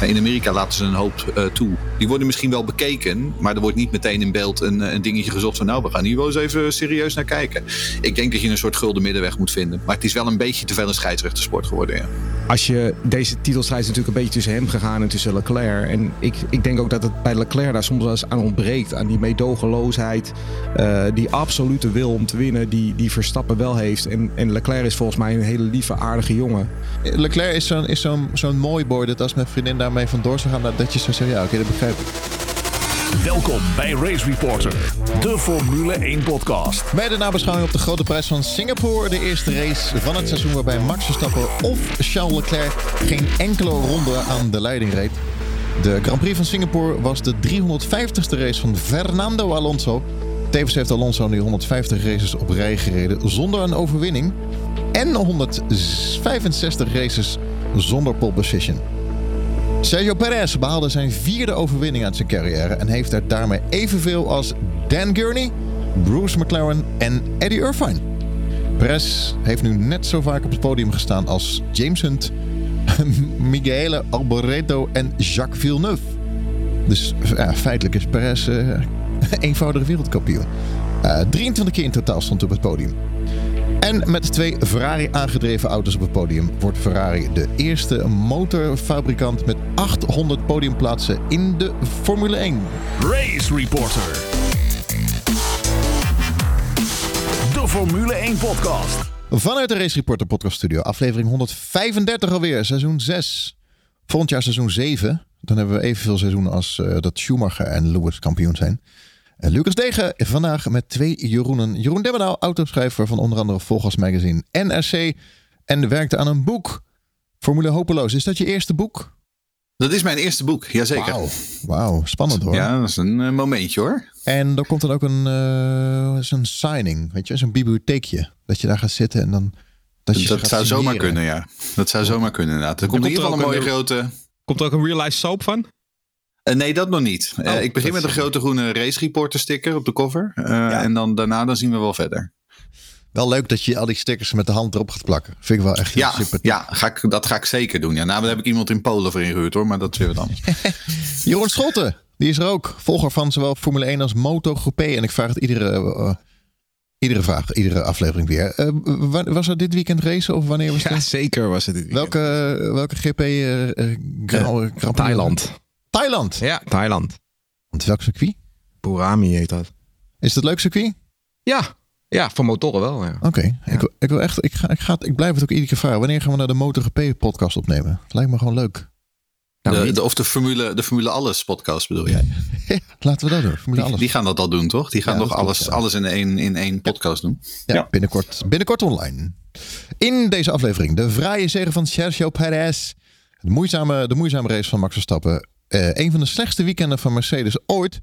In Amerika laten ze een hoop uh, toe. Die worden misschien wel bekeken, maar er wordt niet meteen in beeld een, een dingetje gezocht van nou, we gaan hier wel eens even serieus naar kijken. Ik denk dat je een soort gulden middenweg moet vinden. Maar het is wel een beetje te veel een scheidsrechtersport geworden. Ja. Als je deze titelstrijd is natuurlijk een beetje tussen hem gegaan en tussen Leclerc. En ik, ik denk ook dat het bij Leclerc daar soms wel eens aan ontbreekt. Aan die meedogenloosheid. Uh, die absolute wil om te winnen, die, die Verstappen wel heeft. En, en Leclerc is volgens mij een hele lieve, aardige jongen. Leclerc is zo'n zo'n zo'n mooi boy dat als mijn vriendin daarmee vandoor zou gaan, dat je zou zeggen, ja oké, dat begrijp ik. Welkom bij Race Reporter, de Formule 1 podcast. Bij de nabeschouwing op de grote prijs van Singapore. De eerste race van het seizoen waarbij Max Verstappen of Charles Leclerc geen enkele ronde aan de leiding reed. De Grand Prix van Singapore was de 350ste race van Fernando Alonso. Tevens heeft Alonso nu 150 races op rij gereden zonder een overwinning. En 165 races zonder pole position. Sergio Perez behaalde zijn vierde overwinning uit zijn carrière en heeft er daarmee evenveel als Dan Gurney, Bruce McLaren en Eddie Irvine. Perez heeft nu net zo vaak op het podium gestaan als James Hunt, Miguel Alboreto en Jacques Villeneuve. Dus feitelijk is Perez uh, eenvoudige wereldkampioen. Uh, 23 keer in totaal stond op het podium. En met twee Ferrari aangedreven auto's op het podium wordt Ferrari de eerste motorfabrikant met 800 podiumplaatsen in de Formule 1. Race Reporter. De Formule 1 podcast. Vanuit de Race Reporter podcast studio, aflevering 135 alweer, seizoen 6. Volgend jaar seizoen 7. Dan hebben we evenveel seizoenen als uh, dat Schumacher en Lewis kampioen zijn. Lucas Degen vandaag met twee Jeroenen. Jeroen Demmerdaal, autoschrijver van onder andere Volgas Magazine NRC. En werkte aan een boek, Formule Hopeloos. Is dat je eerste boek? Dat is mijn eerste boek, jazeker. Wauw, wow, spannend hoor. Ja, dat is een uh, momentje hoor. En er komt dan ook een, uh, een signing, weet je, zo'n bibliotheekje. Dat je daar gaat zitten en dan... Dat, je dat zou zomaar kunnen, ja. Dat zou zomaar kunnen inderdaad. Er komt, in ieder geval een mooie grote... Komt er ook een real life soap van? Uh, nee, dat nog niet. Uh, oh, ik begin met een grote groene race reporter sticker op de cover. Uh, ja. En dan daarna dan zien we wel verder. Wel leuk dat je al die stickers met de hand erop gaat plakken. Vind ik wel echt ja, super. Ja, ga ik, dat ga ik zeker doen. Ja, nou, daar heb ik iemand in Polen voor ingehuurd hoor, maar dat is weer wat anders. Jeroen Schotten, die is er ook. Volger van zowel Formule 1 als MotoGP. En ik vraag het iedere, iedere vraag, iedere aflevering weer. was er dit weekend race of wanneer was het? Ja, zeker was het dit weekend. Welke, welke GP? Grand, Grand Thailand. Thailand? Ja, Thailand. Want welk circuit? Burami heet dat. Is dat leuk circuit? Ja, ja voor motoren wel. Ja. Oké, okay. ja. ik, ik, wil echt, ik, ga, ik, ga, ik blijf het ook iedere keer vragen. Wanneer gaan we naar de MotoGP podcast opnemen? Het lijkt me gewoon leuk. Nou, de, de, of de Formule, de Formule Alles podcast bedoel jij? ja, laten we dat doen. Formule die, Alles. die gaan dat al doen, toch? Die gaan ja, nog alles, klopt, alles in één, in één podcast doen. Ja, Binnenkort, binnenkort online. In deze aflevering de vrije zegen van Sergio Perez. De moeizame, de moeizame race van Max Verstappen. Uh, een van de slechtste weekenden van Mercedes ooit.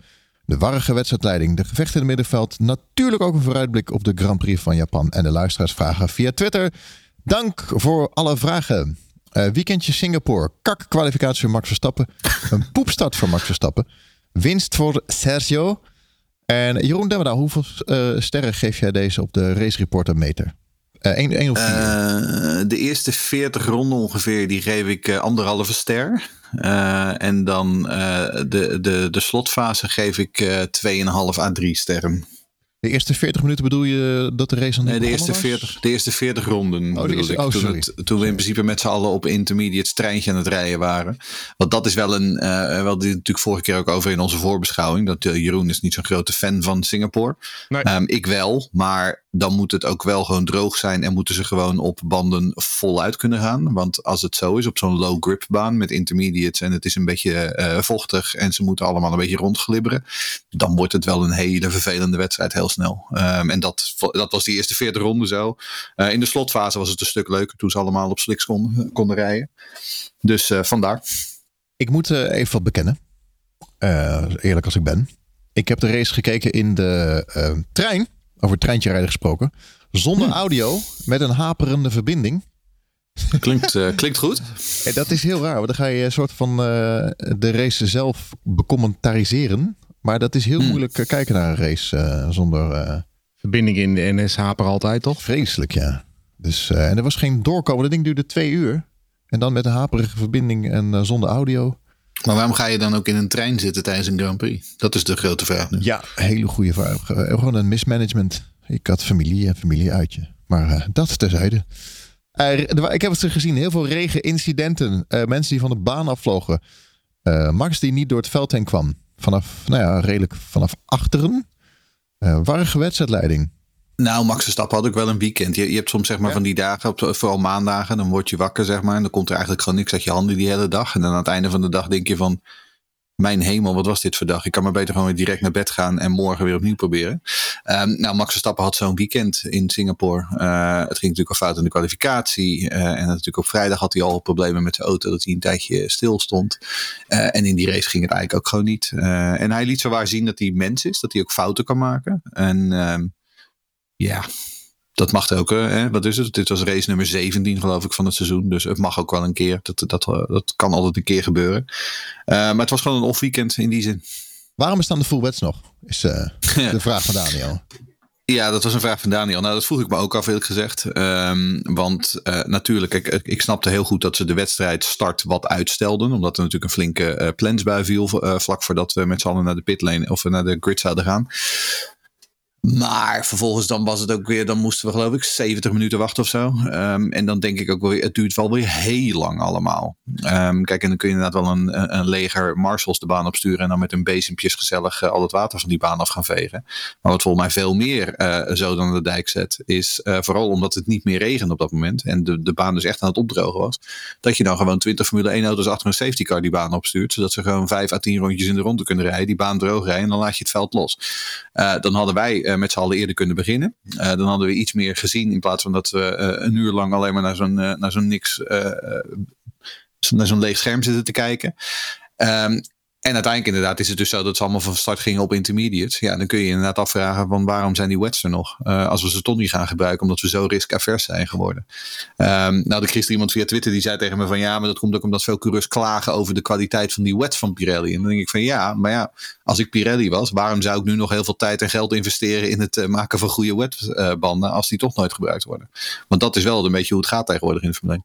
De warrige wedstrijdleiding, de gevechten in het middenveld. Natuurlijk ook een vooruitblik op de Grand Prix van Japan. En de luisteraarsvragen via Twitter. Dank voor alle vragen. Uh, weekendje Singapore. Kak kwalificatie voor Max Verstappen. Een poepstart voor Max Verstappen. Winst voor Sergio. En Jeroen Demmerdaal, hoeveel uh, sterren geef jij deze op de Race Reporter meter? Uh, 1, 1 of 4? Uh, de eerste 40 ronden ongeveer, die geef ik uh, anderhalve ster. Uh, en dan de, de, de slotfase geef ik 2,5 à 3 sterren. De eerste 40 minuten bedoel je dat de race aan Nee, de eerste, 40, de eerste 40 ronden. Oh, eerste, oh, toen, het, toen we in principe met z'n allen op intermediate treintje aan het rijden waren. Want dat is wel een. Uh, we hadden natuurlijk vorige keer ook over in onze voorbeschouwing. Dat uh, Jeroen is niet zo'n grote fan van Singapore. Nee. Um, ik wel, maar dan moet het ook wel gewoon droog zijn en moeten ze gewoon op banden voluit kunnen gaan. Want als het zo is op zo'n low grip baan met intermediates en het is een beetje uh, vochtig en ze moeten allemaal een beetje rondglibberen, dan wordt het wel een hele vervelende wedstrijd heel snel. Um, en dat, dat was die eerste 40 ronden zo. Uh, in de slotfase was het een stuk leuker toen ze allemaal op slicks konden, rijden. Dus uh, vandaar. Ik moet even wat bekennen. eerlijk als ik ben. Ik heb de race gekeken in de trein over treintje rijden gesproken. Zonder hm. audio, met een haperende verbinding. Klinkt, uh, klinkt goed. En dat is heel raar, want dan ga je een soort van uh, de race zelf becommentaliseren. Maar dat is heel hm. moeilijk uh, kijken naar een race uh, zonder... Verbinding in de NS haper altijd, toch? Vreselijk, ja. Dus, en er was geen doorkomen. Dat ding duurde twee uur. En dan met een haperige verbinding en zonder audio. Maar waarom ga je dan ook in een trein zitten tijdens een Grand Prix? Dat is de grote vraag nu. Ja, hele goede vraag. Gewoon een mismanagement. Ik had familie en familieuitje. Maar uh, dat terzijde. Ik heb het gezien, heel veel regenincidenten. Uh, mensen die van de baan afvlogen. Max die niet door het veld heen kwam. Vanaf, nou ja, redelijk vanaf achteren. warrige wedstrijdleiding. Nou, Max Verstappen had ook wel een weekend. Je, je hebt soms zeg maar van die dagen, vooral maandagen, dan word je wakker zeg maar. En dan komt er eigenlijk gewoon niks uit je handen die hele dag. En dan aan het einde van de dag denk je van, mijn hemel, wat was dit voor dag? Ik kan maar beter gewoon weer direct naar bed gaan en morgen weer opnieuw proberen. Um, nou, Max Verstappen had zo'n weekend in Singapore. Uh, het ging natuurlijk al fout in de kwalificatie. Uh, en natuurlijk op vrijdag had hij al problemen met zijn auto, dat hij een tijdje stil stond. Uh, en in die race ging het eigenlijk ook gewoon niet. en hij liet zo waar zien dat hij mens is, dat hij ook fouten kan maken. En ehm, ja, dat mag ook. Hè? Wat is het? Dit was race nummer 17 geloof ik van het seizoen. Dus het mag ook wel een keer. Dat, dat, dat kan altijd een keer gebeuren. Uh, maar het was gewoon een off-weekend in die zin. Waarom bestaan de full wets nog? Is uh, de vraag van Daniel. Ja, dat was een vraag van Daniel. Nou, dat vroeg ik me ook af, eerlijk gezegd. Um, want uh, natuurlijk, ik, ik snapte heel goed dat ze de wedstrijd start wat uitstelden. Omdat er natuurlijk een flinke uh, plensbui viel uh, vlak voordat we met z'n allen naar de pitlane of naar de grid zouden gaan. Maar vervolgens dan was het ook weer, dan moesten we geloof ik 70 minuten wachten of zo. Um, en dan denk ik ook weer, het duurt wel weer heel lang allemaal. Um, kijk, en dan kun je inderdaad wel een, een leger marshals de baan opsturen en dan met een bezempjes gezellig uh, al het water van die baan af gaan vegen. Maar wat volgens mij veel meer uh, zo dan de dijk zet, is uh, vooral omdat het niet meer regende op dat moment en de, de baan dus echt aan het opdrogen was, dat je dan gewoon 20 Formule 1 auto's achter een safety car die baan opstuurt, zodat ze gewoon 5 à 10 rondjes in de ronde kunnen rijden, die baan droog rijden en dan laat je het veld los. dan hadden wij met z'n allen eerder kunnen beginnen. Uh, dan hadden we iets meer gezien in plaats van dat we uh, een uur lang alleen maar naar zo'n naar zo'n niks, naar zo'n leeg scherm zitten te kijken. Um, en uiteindelijk inderdaad is het dus zo dat ze allemaal van start gingen op intermediates. Ja, dan kun je inderdaad afvragen van waarom zijn die wets er nog? Uh, als we ze toch niet gaan gebruiken omdat we zo risk-avers zijn geworden. Um, nou, er gisteren iemand via Twitter die zei tegen me van ja, maar dat komt ook omdat veel coureurs klagen over de kwaliteit van die wets van Pirelli. En dan denk ik van ja, maar ja, als ik Pirelli was, waarom zou ik nu nog heel veel tijd en geld investeren in het uh, maken van goede wetbanden als die toch nooit gebruikt worden? Want dat is wel een beetje hoe het gaat tegenwoordig in de 1.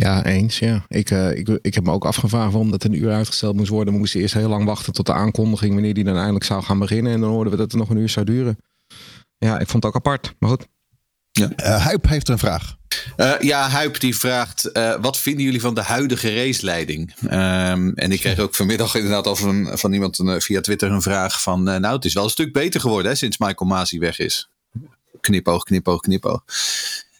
Ja, eens. Ja. Ik, uh, ik, ik heb me ook afgevraagd waarom dat een uur uitgesteld moest worden. We moesten eerst heel lang wachten tot de aankondiging wanneer die dan eindelijk zou gaan beginnen. En dan hoorden we dat het nog een uur zou duren. Ja, ik vond het ook apart. Maar goed. Ja. Uh, Huip heeft een vraag. Uh, ja, Huip die vraagt: uh, wat vinden jullie van de huidige raceleiding? Um, en ik kreeg ook vanmiddag inderdaad al van, van iemand een, via Twitter een vraag van: nou, het is wel een stuk beter geworden hè, sinds Michael Masi weg is. Knipoog, knipoog, knipoog.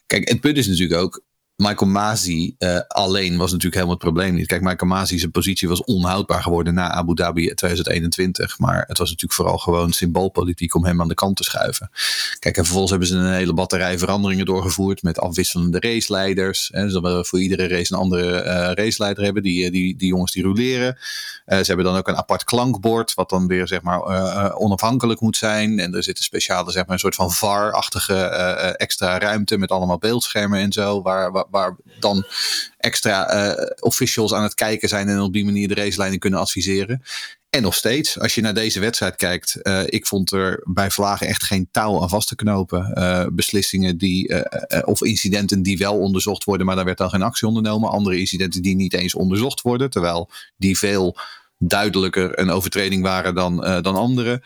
Kijk, het punt is natuurlijk ook: Michael Masi uh, alleen was natuurlijk helemaal het probleem niet. Kijk, Michael Masi zijn positie was onhoudbaar geworden na Abu Dhabi 2021. Maar het was natuurlijk vooral gewoon symboolpolitiek om hem aan de kant te schuiven. Kijk, en vervolgens hebben ze een hele batterij veranderingen doorgevoerd met afwisselende raceleiders. Hè, dus we voor iedere race een andere uh, raceleider hebben. Die, eh, die, die jongens die roleren. Uh, ze hebben dan ook een apart klankbord, wat dan weer zeg maar onafhankelijk moet zijn. En er zit een speciale, zeg maar, een soort van VAR-achtige extra ruimte met allemaal beeldschermen en zo. waar, waar waar dan extra uh, officials aan het kijken zijn en op die manier de racelijnen kunnen adviseren. En nog steeds, als je naar deze wedstrijd kijkt, uh, ik vond er bij Vlagen echt geen touw aan vast te knopen. Uh, beslissingen die, of incidenten die wel onderzocht worden, maar daar werd dan geen actie ondernomen. Andere incidenten die niet eens onderzocht worden, terwijl die veel duidelijker een overtreding waren dan, uh, dan andere.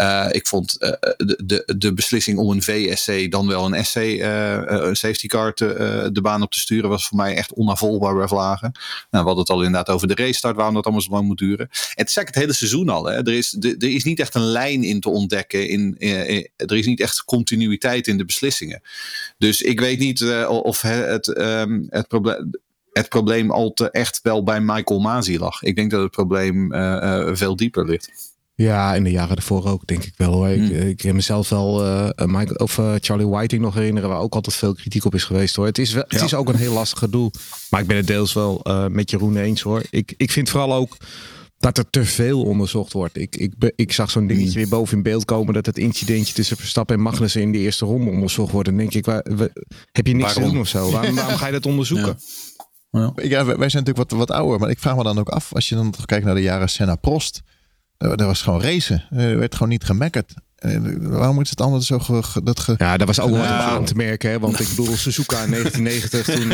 Uh, ik vond uh, de, de, de beslissing om een VSC dan wel een SC, een safety car de baan op te sturen, was voor mij echt onafvolgbaar bij Vlagen. Nou, we hadden het al inderdaad over de racestart, waarom dat allemaal zo lang moet duren. En het is eigenlijk het hele seizoen al. Hè. Er, is, de, er is niet echt een lijn in te ontdekken. In, er is niet echt continuïteit in de beslissingen. Dus ik weet niet of het, um, het probleem het probleem al te echt wel bij Michael Masi lag. Ik denk dat het probleem uh, uh, veel dieper ligt. Ja, in de jaren ervoor ook, denk ik wel. Hoor. Ik, hmm. ik kan mezelf wel uh, Michael, of Charlie Whiting nog herinneren, waar ook altijd veel kritiek op is geweest. hoor. Het is, wel, het is ook een heel lastig doel. Maar ik ben het deels wel met Jeroen eens hoor. Ik, ik vind vooral ook dat er te veel onderzocht wordt. Ik, ik, ik zag zo'n dingetje hmm. weer boven in beeld komen dat het incidentje tussen Verstappen en Magnussen in de eerste ronde onderzocht wordt. Dan denk ik, waar, heb je niks te doen of zo? Waarom, waarom ga je dat onderzoeken? Ja. Wij zijn natuurlijk wat, wat ouder, maar ik vraag me dan ook af, als je dan kijkt naar de jaren Senna Prost. Dat was gewoon racen. Er werd gewoon niet gemekkerd. Waarom is het anders zo ge, dat ge... Ja, dat was ook wel aan te merken. Hè? Want ik bedoel, Suzuka in 1990, toen,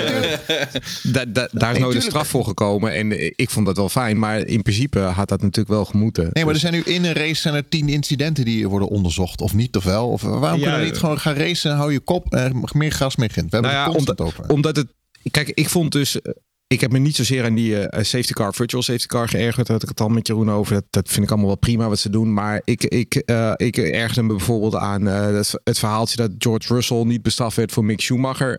uh, daar is nooit een straf voor gekomen. En ik vond dat wel fijn. Maar in principe had dat natuurlijk wel gemoeten. Nee, maar er dus- zijn nu in een race zijn er tien incidenten die worden onderzocht. Of niet, of wel? Of waarom kunnen we niet gewoon gaan racen, hou je kop, uh, meer gas, meer gint? We hebben nou ja, omdat, over. Omdat het... Kijk, ik vond dus ik heb me niet zozeer aan die uh, safety car, virtual safety car geërgerd. Daar had ik het al met Jeroen over. Dat, dat vind ik allemaal wel prima wat ze doen. Maar ik, ik, ik ergerde me bijvoorbeeld aan het, het, verhaaltje dat George Russell niet bestraft werd voor Mick Schumacher.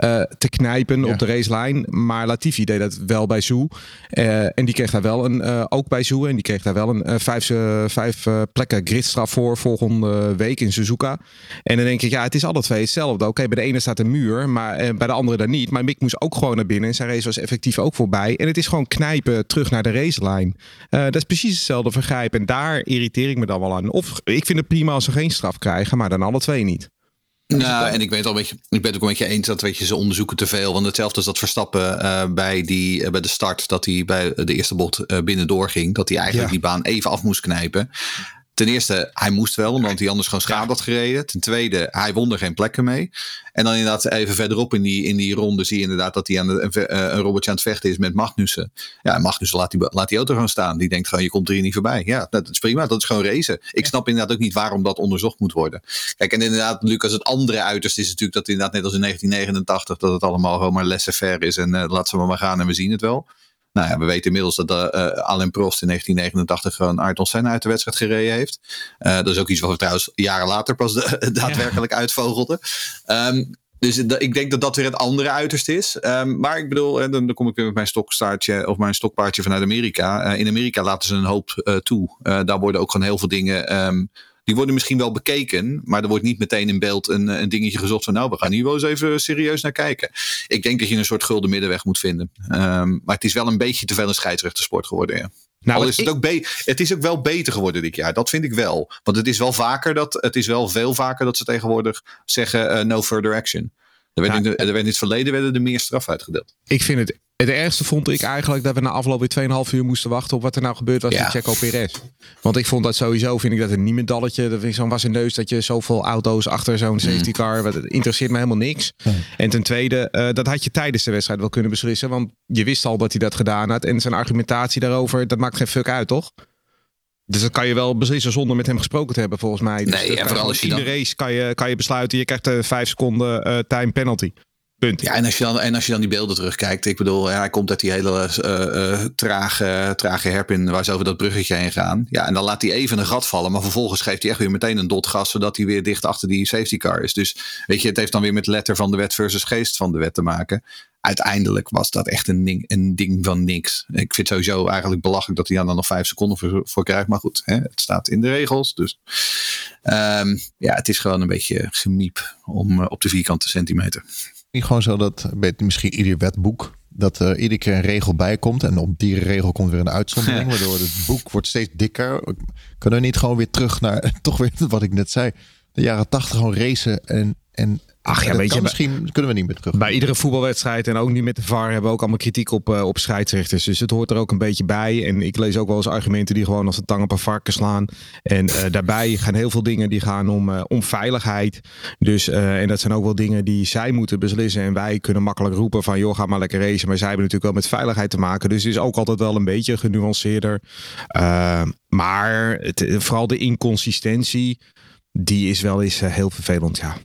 Eh, te knijpen op de racelijn. Maar Latifi deed dat wel bij Zoe. Uh, en die kreeg daar wel een, uh, ook bij Zoe. En die kreeg daar wel een vijf, vijf plekken gridstraf voor volgende week in Suzuka. En dan denk ik, ja, het is alle twee hetzelfde. Oké, bij de ene staat een muur, maar bij de andere dan niet. Maar Mick moest ook gewoon naar binnen. En zijn race was effectief ook voorbij. En het is gewoon knijpen terug naar de racelijn. dat is precies hetzelfde vergrijp. En daar irriteer ik me dan wel aan. Of ik vind het prima als ze geen straf krijgen, maar dan alle twee niet. Nou, en ik, weet al een beetje, ik ben het ook een beetje eens dat weet je, ze onderzoeken te veel. Want hetzelfde als dat Verstappen uh, bij, die, uh, bij de start, dat hij bij de eerste bocht uh, binnendoor ging. Dat hij eigenlijk die baan even af moest knijpen. Ten eerste, hij moest wel, omdat hij anders gewoon schade had gereden. Ten tweede, hij won er geen plekken mee. En dan inderdaad even verderop in die, in die ronde zie je inderdaad dat hij aan de, een, een robotje aan het vechten is met Magnussen. Ja, Magnussen laat die, laat die auto gewoon staan. Die denkt gewoon, je komt er hier niet voorbij. Ja, dat is prima. Dat is gewoon racen. Ik snap inderdaad ook niet waarom dat onderzocht moet worden. Kijk, en inderdaad, Lucas, het andere uiterst is natuurlijk dat inderdaad net als in 1989 dat het allemaal gewoon maar laissez-faire is. En uh, laat ze maar gaan en we zien het wel. Nou ja, we weten inmiddels dat uh, Alain Prost in 1989 gewoon Ayrton Senna uit de wedstrijd gereden heeft. Uh, dat is ook iets wat we trouwens jaren later pas de, daadwerkelijk ja. uitvogelden. Um, dus ik denk dat dat weer het andere uiterste is. Um, maar ik bedoel, dan, dan kom ik weer met mijn stokstaartje of mijn stokpaardje vanuit Amerika. Uh, in Amerika laten ze een hoop uh, toe. Uh, daar worden ook gewoon heel veel dingen um, die worden misschien wel bekeken, maar er wordt niet meteen in beeld een, een dingetje gezocht van nou, we gaan hier wel eens even serieus naar kijken. Ik denk dat je een soort gulden middenweg moet vinden. Um, maar het is wel een beetje te veel een scheidsrechtersport geworden, ja. Nou, Al is het, ook het is ook wel beter geworden dit jaar. Dat vind ik wel. Want het is wel vaker dat, het is wel veel vaker dat ze tegenwoordig zeggen uh, no further action. Er werd, in, de, er werd in het verleden werden er meer straf uitgedeeld. Ik vind het het ergste vond ik eigenlijk dat we na afloop weer 2,5 uur moesten wachten op wat er nou gebeurd was ja. met Checo Perez. Want ik vond dat sowieso, vind ik dat een niemendalletje. Dat vind ik zo'n was een neus dat je zoveel auto's achter zo'n mm. safety car. Wat, het interesseert me helemaal niks. En ten tweede, uh, dat had je tijdens de wedstrijd wel kunnen beslissen. Want je wist al dat hij dat gedaan had. En zijn argumentatie daarover, dat maakt geen fuck uit, toch? Dus dat kan je wel beslissen zonder met hem gesproken te hebben, volgens mij. Dus nee, en vooral als je in de race kan je, kan je besluiten, je krijgt een vijf seconden uh, time penalty. Punt. Ja, en als, je dan, en als je dan die beelden terugkijkt. Ik bedoel, hij komt uit die hele uh, trage, trage herpin waar ze over dat bruggetje heen gaan. Ja, en dan laat hij even een gat vallen. Maar vervolgens geeft hij echt weer meteen een dot gas. Zodat hij weer dicht achter die safety car is. Dus weet je, het heeft dan weer met letter van de wet versus geest van de wet te maken. Uiteindelijk was dat echt een ding, een ding van niks. Ik vind sowieso eigenlijk belachelijk dat hij dan nog vijf seconden voor, krijgt. Maar goed, hè, het staat in de regels. Dus um, ja, het is gewoon een beetje gemiep om uh, op de vierkante centimeter niet gewoon zo dat bij misschien ieder wetboek dat er iedere keer een regel bij komt en op die regel komt weer een uitzondering, waardoor het boek wordt steeds dikker. Kunnen we niet gewoon weer terug naar toch weer wat ik net zei, de jaren tachtig gewoon racen en en Ach ja, weet je, misschien kunnen we niet meer terug. Bij iedere voetbalwedstrijd en ook niet met de VAR hebben we ook allemaal kritiek op, uh, op scheidsrechters. Dus het hoort er ook een beetje bij. En ik lees ook wel eens argumenten die gewoon als een tang op een varken slaan. En uh, daarbij gaan heel veel dingen die gaan om, uh, om veiligheid. Dus, en dat zijn ook wel dingen die zij moeten beslissen. En wij kunnen makkelijk roepen van joh, ga maar lekker racen. Maar zij hebben natuurlijk wel met veiligheid te maken. Dus het is ook altijd wel een beetje genuanceerder. maar het, vooral de inconsistentie, die is wel eens heel vervelend, ja.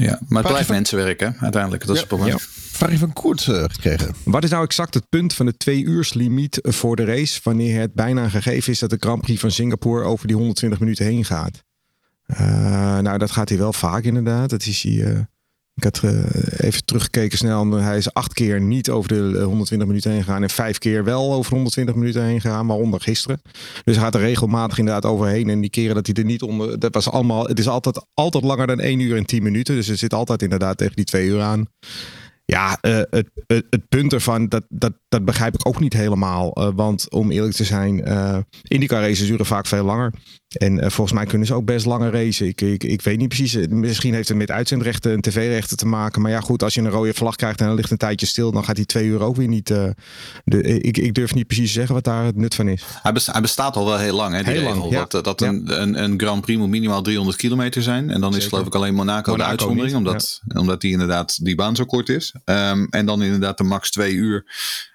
Ja, maar het blijft mensenwerk hè, uiteindelijk. Dat is het probleem. Ja. Vraag van Koert uh, gekregen. Wat is nou exact het punt van de twee uurs limiet voor de race... wanneer het bijna gegeven is dat de Grand Prix van Singapore over die 120 minuten heen gaat? Uh, nou, dat gaat hij wel vaak inderdaad. Dat is hij... Ik had uh, even teruggekeken snel. Hij is acht keer niet over de 120 minuten heen gegaan. En vijf keer wel over 120 minuten heen gegaan. Waaronder gisteren. Dus hij gaat er regelmatig inderdaad overheen. En die keren dat hij er niet onder. Dat was allemaal. Het is altijd, altijd langer dan 1 uur en 10 minuten. Dus het zit altijd inderdaad tegen die twee uur aan. Ja, uh, het, het, het, punt ervan, dat, dat, dat begrijp ik ook niet helemaal. want om eerlijk te zijn, uh, IndyCar races duren vaak veel langer. En volgens mij kunnen ze ook best langer racen. Ik, ik, ik weet niet precies. Misschien heeft het met uitzendrechten en tv-rechten te maken. Maar ja, goed, als je een rode vlag krijgt en er ligt een tijdje stil, dan gaat die twee uur ook weer niet. de, ik, ik durf niet precies te zeggen wat daar het nut van is. Hij, bestaat al wel heel lang, hè? Die heel regel. Lang, Dat, dat een, een, een Grand Prix moet minimaal 300 kilometer zijn. En dan is geloof ik alleen Monaco, de uitzondering, omdat, omdat die inderdaad die baan zo kort is. Um, en dan inderdaad de max twee uur.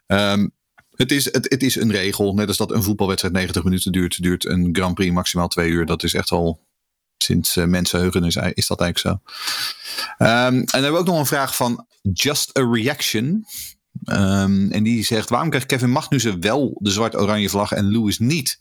Um, het is, het, het is een regel. Net als dat een voetbalwedstrijd 90 minuten duurt, duurt een Grand Prix maximaal twee uur. Dat is echt al sinds uh, mensenheugen is, is dat eigenlijk zo. Um, en dan hebben we ook nog een vraag van Just a Reaction. Um, en die zegt: waarom krijgt Kevin Magnussen wel de zwart-oranje vlag en Lewis niet?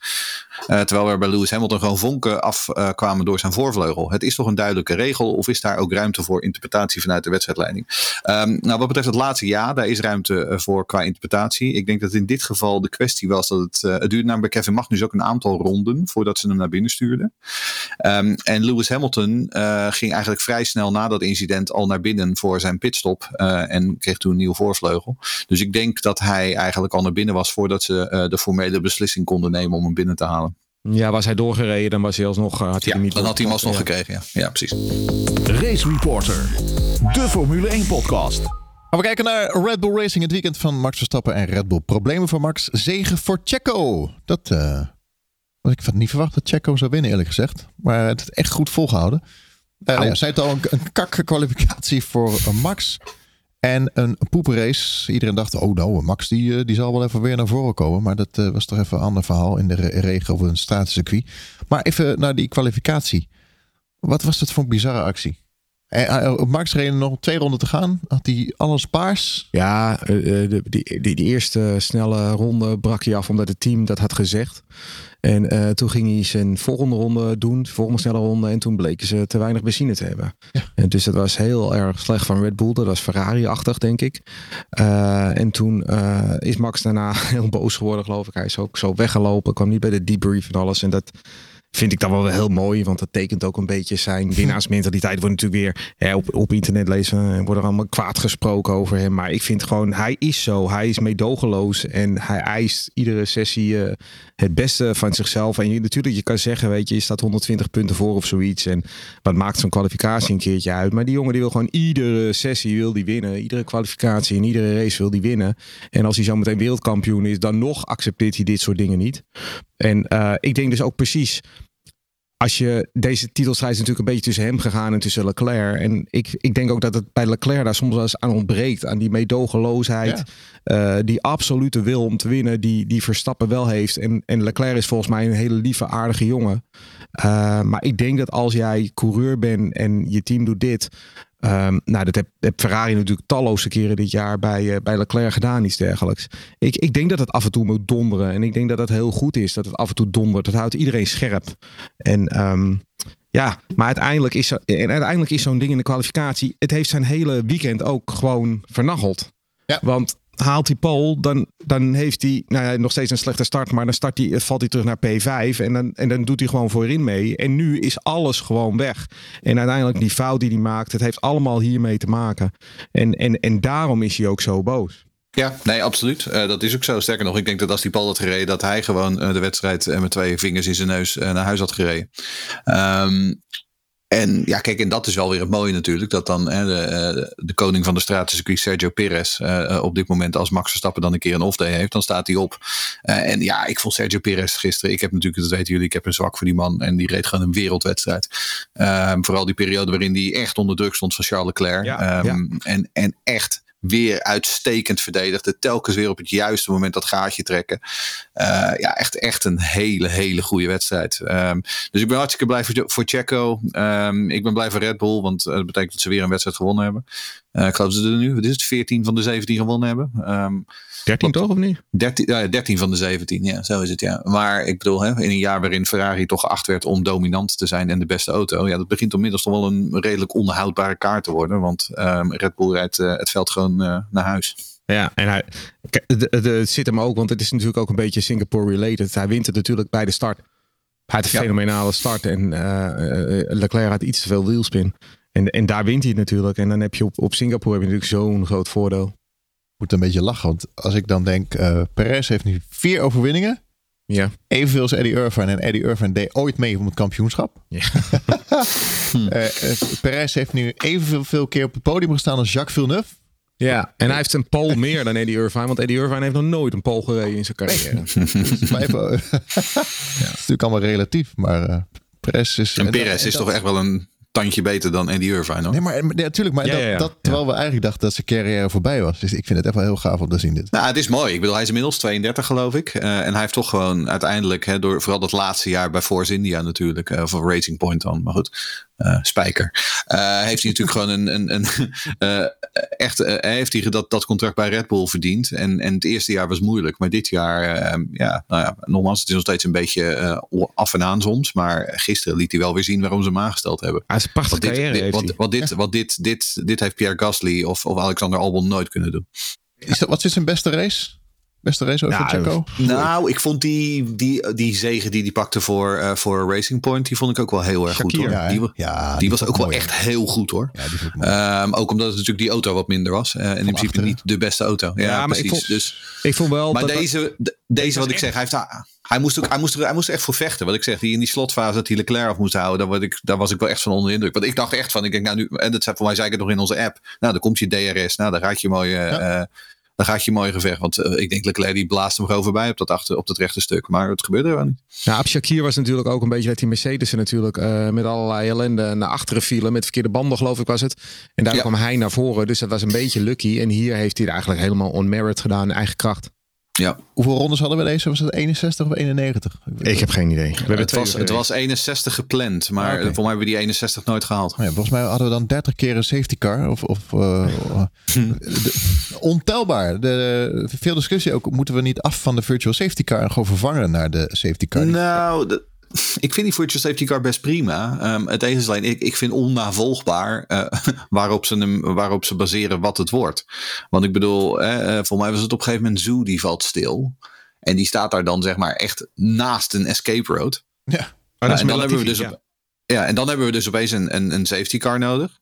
Uh, terwijl er bij Lewis Hamilton gewoon vonken afkwamen uh, door zijn voorvleugel. Het is toch een duidelijke regel of is daar ook ruimte voor interpretatie vanuit de wedstrijdleiding? Um, nou, wat betreft het laatste ja, daar is ruimte uh, voor qua interpretatie. Ik denk dat in dit geval de kwestie was dat het. Het duurde namelijk bij Kevin Magnussen ook een aantal ronden voordat ze hem naar binnen stuurden. Um, en Lewis Hamilton ging eigenlijk vrij snel na dat incident al naar binnen voor zijn pitstop en kreeg toen een nieuw voorvleugel. Dus ik denk dat hij eigenlijk al naar binnen was voordat ze de formele beslissing konden nemen om hem binnen te halen. Ja, was hij doorgereden, dan was hij alsnog. Had hij ja, niet dan had hij hem alsnog ja. gekregen. Ja. ja, precies. Race Reporter, de Formule 1 podcast. Maar we kijken naar Red Bull Racing, het weekend van Max Verstappen en Red Bull. Problemen voor Max, zegen voor Checo. Dat uh, was ik niet verwacht dat Checo zou winnen, eerlijk gezegd. Maar het is echt goed volgehouden. Uh, nou ja, zij het al een, een kakke kwalificatie voor Max. En een poepenrace. Iedereen dacht, oh nou, Max die, die zal wel even weer naar voren komen. Maar dat uh, was toch even een ander verhaal in de regen of een stratencircuit. Maar even naar die kwalificatie. Wat was dat voor een bizarre actie? En, Max reed nog twee ronden te gaan. Had hij alles paars? Ja, de, die, die, die, eerste snelle ronde brak hij af omdat het team dat had gezegd. En uh, toen ging hij zijn volgende ronde doen, volgende snelle ronde. En toen bleken ze te weinig benzine te hebben. Ja. En dus dat was heel erg slecht van Red Bull. Dat was Ferrari-achtig, denk ik. Uh, en toen uh, is Max daarna heel boos geworden, geloof ik. Hij is ook zo weggelopen, kwam niet bij de debrief en alles. En dat vind ik dan wel heel mooi, want dat tekent ook een beetje zijn winnaarsmentaliteit. Wordt natuurlijk weer hè, op, op internet lezen, wordt er allemaal kwaad gesproken over hem. Maar ik vind gewoon, hij is zo. Hij is meedogenloos en hij eist iedere sessie uh, het beste van zichzelf. En je, natuurlijk, je kan zeggen, weet je, je staat 120 punten voor of zoiets. En wat maakt zo'n kwalificatie een keertje uit? Maar die jongen die wil gewoon iedere sessie wil die winnen. Iedere kwalificatie en iedere race wil die winnen. En als hij zo meteen wereldkampioen is, dan nog accepteert hij dit soort dingen niet. En uh, ik denk dus ook precies als je deze titelstrijd is natuurlijk een beetje tussen hem gegaan en tussen Leclerc. En ik, ik denk ook dat het bij Leclerc daar soms wel eens aan ontbreekt. Aan die meedogenloosheid. Ja. Uh, die absolute wil om te winnen. Die, die Verstappen wel heeft. En, en Leclerc is volgens mij een hele lieve, aardige jongen. Uh, maar ik denk dat als jij coureur bent en je team doet dit. Um, nou, dat heb, heb, Ferrari natuurlijk talloze keren dit jaar bij, uh, bij Leclerc gedaan, iets dergelijks. Ik, ik denk dat het af en toe moet donderen. En ik denk dat het heel goed is dat het af en toe dondert. Dat houdt iedereen scherp. En um, ja, maar uiteindelijk is, en uiteindelijk is zo'n ding in de kwalificatie. Het heeft zijn hele weekend ook gewoon vernacheld. Ja. Want haalt hij pole, dan, dan heeft hij nou ja, nog steeds een slechte start. Maar dan start hij, valt hij terug naar P5 en dan, en dan doet hij gewoon voorin mee. En nu is alles gewoon weg. En uiteindelijk die fout die hij maakt, het heeft allemaal hiermee te maken. En, en, en daarom is hij ook zo boos. Ja, nee, absoluut. Uh, dat is ook zo. Sterker nog, ik denk dat als die Paul had gereden, dat hij gewoon uh, de wedstrijd met twee vingers in zijn neus naar huis had gereden. Um, en ja, kijk, en dat is wel weer het mooie natuurlijk. Dat dan hè, de, de, koning van de stratencircuit, Sergio Perez, uh, op dit moment als Max Verstappen dan een keer een off-day heeft, dan staat hij op. Uh, en ja, ik vond Sergio Perez gisteren, ik heb natuurlijk, dat weten jullie, ik heb een zwak voor die man. En die reed gewoon een wereldwedstrijd. Uh, vooral die periode waarin hij echt onder druk stond van Charles Leclerc. Ja, um, ja. En, en echt weer uitstekend verdedigde. Telkens weer op het juiste moment dat gaatje trekken. Uh, ja, echt, echt een hele, hele goede wedstrijd. Um, dus ik ben hartstikke blij voor, voor Checo. Um, ik ben blij voor Red Bull, want dat betekent dat ze weer een wedstrijd gewonnen hebben. Uh, ik geloof dat ze er nu, wat is het, 14 van de 17 gewonnen hebben. Um, 13 toch of niet? 13, ja, 13 van de 17, ja, zo is het ja. Maar ik bedoel, hè, in een jaar waarin Ferrari toch geacht werd om dominant te zijn en de beste auto. Ja, dat begint inmiddels toch wel een redelijk onhoudbare kaart te worden. Want um, Red Bull rijdt uh, het veld gewoon uh, naar huis. Ja, en hij, het zit hem ook, want het is natuurlijk ook een beetje Singapore-related. Hij wint het natuurlijk bij de start. Hij had een ja. fenomenale start en uh, Leclerc had iets te veel wielspin. En, en daar wint hij natuurlijk. En dan heb je op, op Singapore heb je natuurlijk zo'n groot voordeel. Moet een beetje lachen. Want als ik dan denk, uh, Perez heeft nu vier overwinningen. Ja. Evenveel als Eddie Irvine. En Eddie Irvine deed ooit mee om het kampioenschap. Ja. uh, Perez heeft nu evenveel keer op het podium gestaan als Jacques Villeneuve. Ja, en hij heeft een pole meer dan Eddie Irvine. Want Eddie Irvine heeft nog nooit een pole gereden in zijn carrière. Nee. ja. is natuurlijk allemaal relatief. Maar uh, Perez is... En Perez is toch echt wel een tandje beter dan Andy Irvine. Hoor. Nee, maar natuurlijk. maar dat, dat, terwijl we eigenlijk dachten dat zijn carrière voorbij was. Dus ik vind het echt wel heel gaaf om te zien dit. Nou, het is mooi. Ik bedoel, hij is inmiddels 32 geloof ik. Uh, en hij heeft toch gewoon uiteindelijk, hè, door vooral dat laatste jaar bij Force India natuurlijk, uh, of Racing Point dan, maar goed, uh, spijker. heeft hij natuurlijk gewoon een, een, een echt, heeft hij dat, dat contract bij Red Bull verdiend. En, en het eerste jaar was moeilijk, maar dit jaar, ja, nou ja, nogmaals, het is nog steeds een beetje af en aan soms. Maar gisteren liet hij wel weer zien waarom ze hem aangesteld hebben. Hij is een prachtige carrière dit, wat, wat, dit, wat dit, dit, dit heeft Pierre Gasly of, of Alexander Albon nooit kunnen doen. Is dat, wat is zijn beste race? Beste race over nou, Checo? Nou, ik vond die, die, die zegen die hij pakte voor, uh, voor Racing Point, die vond ik ook wel heel erg goed hoor. Ja, die, ja, die, die was ook wel echt heel goed hoor. Ja, um, ook omdat het natuurlijk die auto wat minder was. Uh, en in principe achteren. niet de beste auto. Ja, ja precies. Ik vond, dus, ik vond wel. Maar deze, de, deze wat ik zeg, hij heeft daar, hij moest, ook, hij, moest hij moest echt voor vechten. Wat ik zeg, die in die slotfase dat hij Leclerc af moest houden, daar, ik, daar was ik wel echt van onder de indruk. Want ik dacht echt van, ik denk nou nu, en dat voor mij zei ik het nog in onze app. Nou, dan komt je DRS, nou, dan gaat je mooi, uh, dan gaat je mooi gevecht. Want uh, ik denk Leclerc die blaast hem erover bij op dat, achter, op dat rechte stuk. Maar het gebeurde wel niet. Nou, Shakir was natuurlijk ook een beetje dat die Mercedes natuurlijk uh, met allerlei ellende naar achteren vielen. Met verkeerde banden geloof ik was het. En daar ja. kwam hij naar voren. Dus dat was een beetje lucky. En hier heeft hij het eigenlijk helemaal on merit gedaan. Eigen kracht. Ja. Hoeveel rondes hadden we deze? Was het 61 of 91? Ik heb geen idee. We hebben het, was, het was 61 gepland, maar okay. voor mij hebben we die 61 nooit gehaald. Oh ja, volgens mij hadden we dan 30 keer een safety car. Of, of uh, de, ontelbaar. De, veel discussie ook. Moeten we niet af van de virtual safety car en gewoon vervangen naar de safety car? Nou, de, ik vind die virtual safety car best prima. Um, het enige is alleen, ik, ik vind onnavolgbaar uh, waarop, ze waarop ze baseren wat het wordt. Want ik bedoel, uh, voor mij was het op een gegeven moment Zoo die valt stil. En die staat daar dan zeg maar echt naast een escape road. Ja, nou, en dan hebben we dus ja. Op, ja, en dan hebben we dus opeens een, een, een safety car nodig.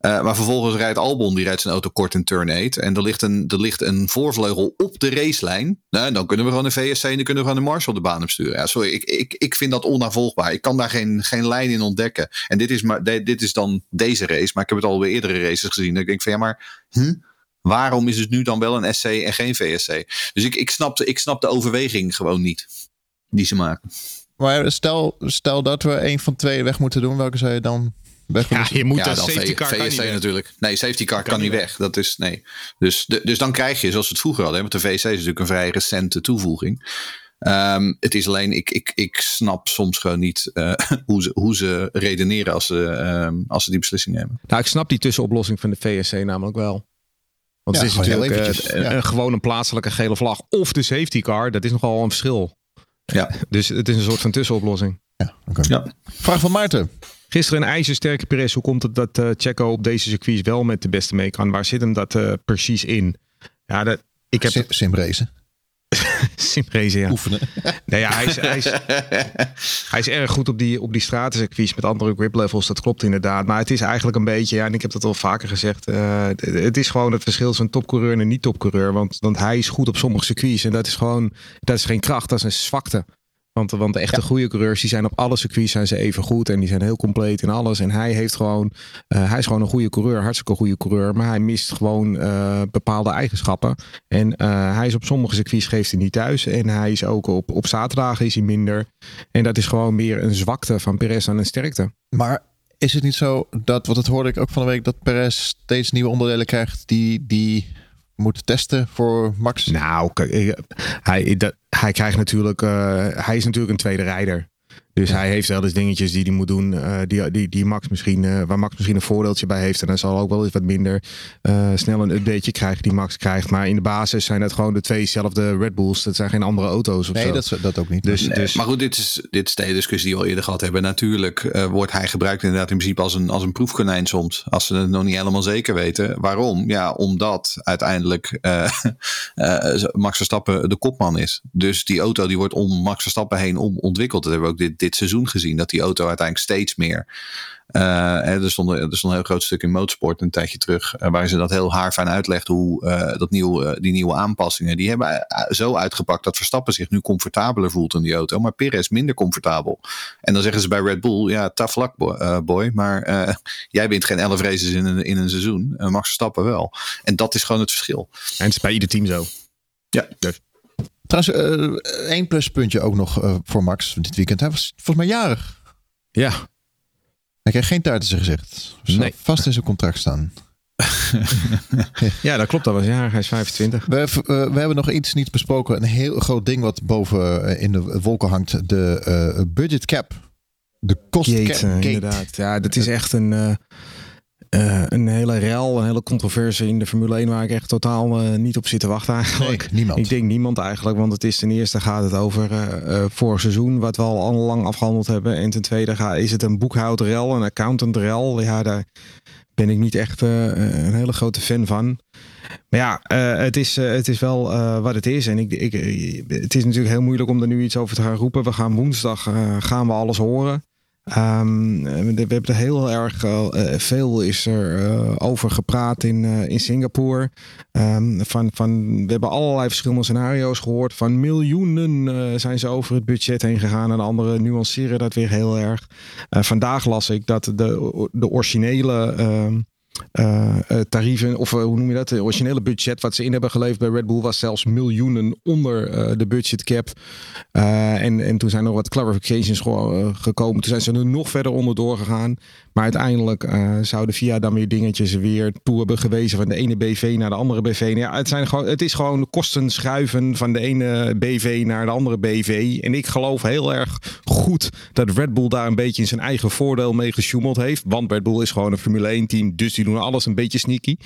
Uh, maar vervolgens rijdt Albon, die rijdt zijn auto kort in turn 8. En er ligt een, er ligt een voorvleugel op de racelijn. Nou, dan kunnen we gewoon een VSC en dan kunnen we gewoon een Marshall de baan op sturen. Ja, sorry, ik, ik, ik vind dat onnavolgbaar. Ik kan daar geen, geen lijn in ontdekken. En dit is, maar, dit is dan deze race. Maar ik heb het al bij eerdere races gezien. Dat ik denk van ja, maar huh? waarom is het nu dan wel een SC en geen VSC? Dus ik, ik, snap de, ik snap de overweging gewoon niet die ze maken. Maar stel, stel dat we een van twee weg moeten doen. Welke zou je dan ja, je moet ja, safety car VSC kan natuurlijk. Nee, safety car kan, kan niet weg. weg. Dat is nee. Dus, de, dus dan krijg je zoals we het vroeger hadden. Want de VSC is natuurlijk een vrij recente toevoeging. Um, het is alleen, ik, ik, ik snap soms gewoon niet uh, hoe, ze, hoe ze redeneren als ze, um, als ze die beslissing nemen. Nou, ik snap die tussenoplossing van de VSC namelijk wel. Want ja, het is natuurlijk eventjes, uh, ja. een, gewoon een plaatselijke gele vlag of de safety car. Dat is nogal een verschil. Ja. Dus het is een soort van tussenoplossing. Ja, okay. ja. Vraag van Maarten. Gisteren een ijzersterke Perez. Hoe komt het dat uh, Checo op deze circuit wel met de beste mee kan? Waar zit hem dat uh, precies in? Ja, dat, ik heb... Sim, simracen. simracen, ja. Oefenen. Nee, ja, hij, is, hij, is, hij is erg goed op die, op die stratencircuits met andere grip levels. Dat klopt inderdaad. Maar het is eigenlijk een beetje, ja, en ik heb dat al vaker gezegd. Uh, het is gewoon het verschil tussen een topcoureur en een niet-topcoureur. Want, want hij is goed op sommige circuits. En dat is gewoon, dat is geen kracht, dat is een zwakte. Want, want de echte ja. goede coureurs, die zijn op alle circuits zijn ze even goed. En die zijn heel compleet in alles. En hij heeft gewoon, uh, hij is gewoon een goede coureur. Hartstikke goede coureur. Maar hij mist gewoon uh, bepaalde eigenschappen. En uh, hij is op sommige circuits geeft hij niet thuis. En hij is ook op, op zaterdagen is hij minder. En dat is gewoon meer een zwakte van Perez dan een sterkte. Maar is het niet zo dat, wat dat hoorde ik ook van de week, dat Perez steeds nieuwe onderdelen krijgt die, die moet testen voor Max? Nou, hij, dat, hij krijgt natuurlijk, uh, hij is natuurlijk een tweede rijder. Dus ja. hij heeft wel eens dingetjes die hij moet doen, uh, die, die, die Max misschien, uh, waar Max misschien een voordeeltje bij heeft. En dan zal ook wel eens wat minder uh, snel een updateje krijgen die Max krijgt. Maar in de basis zijn het gewoon de tweezelfde Red Bulls. Dat zijn geen andere auto's of nee, zo. Dat, dat ook niet. Dus, nee, dus... Maar goed, dit is, dit is de discussie die we al eerder gehad hebben. Natuurlijk wordt hij gebruikt inderdaad in principe als een, als een proefkonijn soms. Als ze het nog niet helemaal zeker weten. Waarom? Ja, omdat uiteindelijk Max Verstappen de kopman is. Dus die auto die wordt om Max Verstappen heen om ontwikkeld. Dat hebben we ook dit dit seizoen gezien. Dat die auto uiteindelijk steeds meer uh, er, stond, er stond een heel groot stuk in Motorsport een tijdje terug, uh, waar ze dat heel haarfijn uitlegt hoe uh, dat nieuwe, die nieuwe aanpassingen, die hebben zo uitgepakt dat Verstappen zich nu comfortabeler voelt in die auto, maar Perez minder comfortabel. En dan zeggen ze bij Red Bull, ja, tough luck boy, boy maar jij wint geen 11 races in een, in een seizoen, Max Verstappen wel. En dat is gewoon het verschil. En het is bij ieder team zo. Ja. Dus. Trouwens, één pluspuntje ook nog voor Max dit weekend. Hij was volgens mij jarig. Ja, hij kreeg geen taart in zijn gezicht. Nee. Vast in zijn contract staan. ja, dat klopt. Dat was ja, hij is 25. We, uh, we hebben nog iets niet besproken. Een heel groot ding wat boven in de wolken hangt. De uh, budget cap. De kost cap. inderdaad. Ja, dat is echt een uh, een hele rel, een hele controverse in de Formule 1 waar ik echt totaal uh, niet op zit te wachten eigenlijk. Nee, niemand. Ik denk niemand eigenlijk, want het is ten eerste gaat het over uh, vorig seizoen, wat we al lang afgehandeld hebben. En ten tweede gaat, is het een boekhoudrel, een accountantrel. Ja, daar ben ik niet echt een hele grote fan van. Maar ja, het, is, het is wel wat het is. En ik, ik, het is natuurlijk heel moeilijk om er nu iets over te gaan roepen. We gaan woensdag gaan we alles horen. Um, we hebben er heel erg uh, veel is er uh, over gepraat in, uh, in Singapore. Um, van, van, we hebben allerlei verschillende scenario's gehoord. Van miljoenen zijn ze over het budget heen gegaan. En anderen nuanceren dat weer heel erg. vandaag las ik dat de, de originele uh, uh, tarieven, of uh, hoe noem je dat? Het originele budget wat ze in hebben geleverd bij Red Bull was zelfs miljoenen onder de budget cap. en, en toen zijn er wat clarifications gekomen. Toen zijn ze er nog verder onderdoor gegaan. Maar uiteindelijk uh, zouden via dan weer dingetjes weer toe hebben gewezen van de ene BV naar de andere BV. Ja, het, zijn gewoon, het is gewoon kosten schuiven van de ene BV naar de andere BV. En ik geloof heel erg goed dat Red Bull daar een beetje in zijn eigen voordeel mee gesjoemeld heeft. Want Red Bull is gewoon een Formule 1 team, dus die doen alles een beetje sneaky.